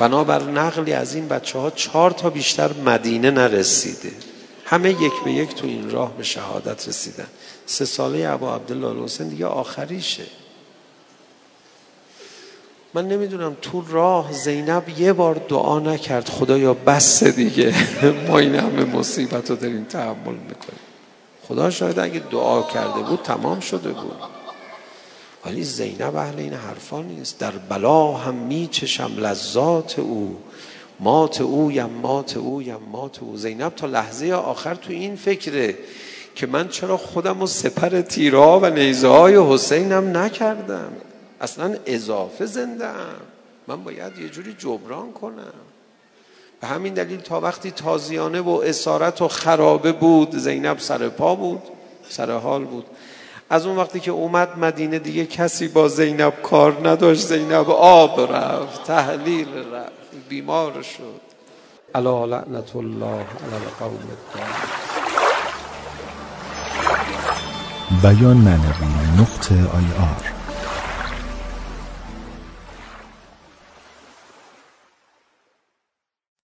بنابر نقلی از این بچه ها چهار تا بیشتر مدینه نرسیده. همه یک به یک تو این راه به شهادت رسیدن. سه ساله ابا عبدالله الحسین دیگه آخریشه. من نمی‌دونم تو راه زینب یه بار دعا نکرد. خدایا بس دیگه. [LAUGHS] ما این همه مصیبت رو داریم تحمل می‌کنیم. خدا شاید اگه دعا کرده بود تمام شده بود. ولی زینب اهل این حرفا نیست. در بلا هم میچشم لذات او. مات او یم مات او یم مات او. زینب تا لحظه آخر تو این فکره که من چرا خودم و سپر تیرا و نیزه های حسینم نکردم. اصلا اضافه زنده من باید یه جوری جبران کنم. به همین دلیل تا وقتی تازیانه و اسارت و خرابه بود زینب سر پا بود سر حال بود. از اون وقتی که اومد مدینه دیگه کسی با زینب کار نداشت. زینب آب رفت تحلیل رفت بیمار شد. علا لعنت الله علی القوم بیان معنوی نقطه آی آر.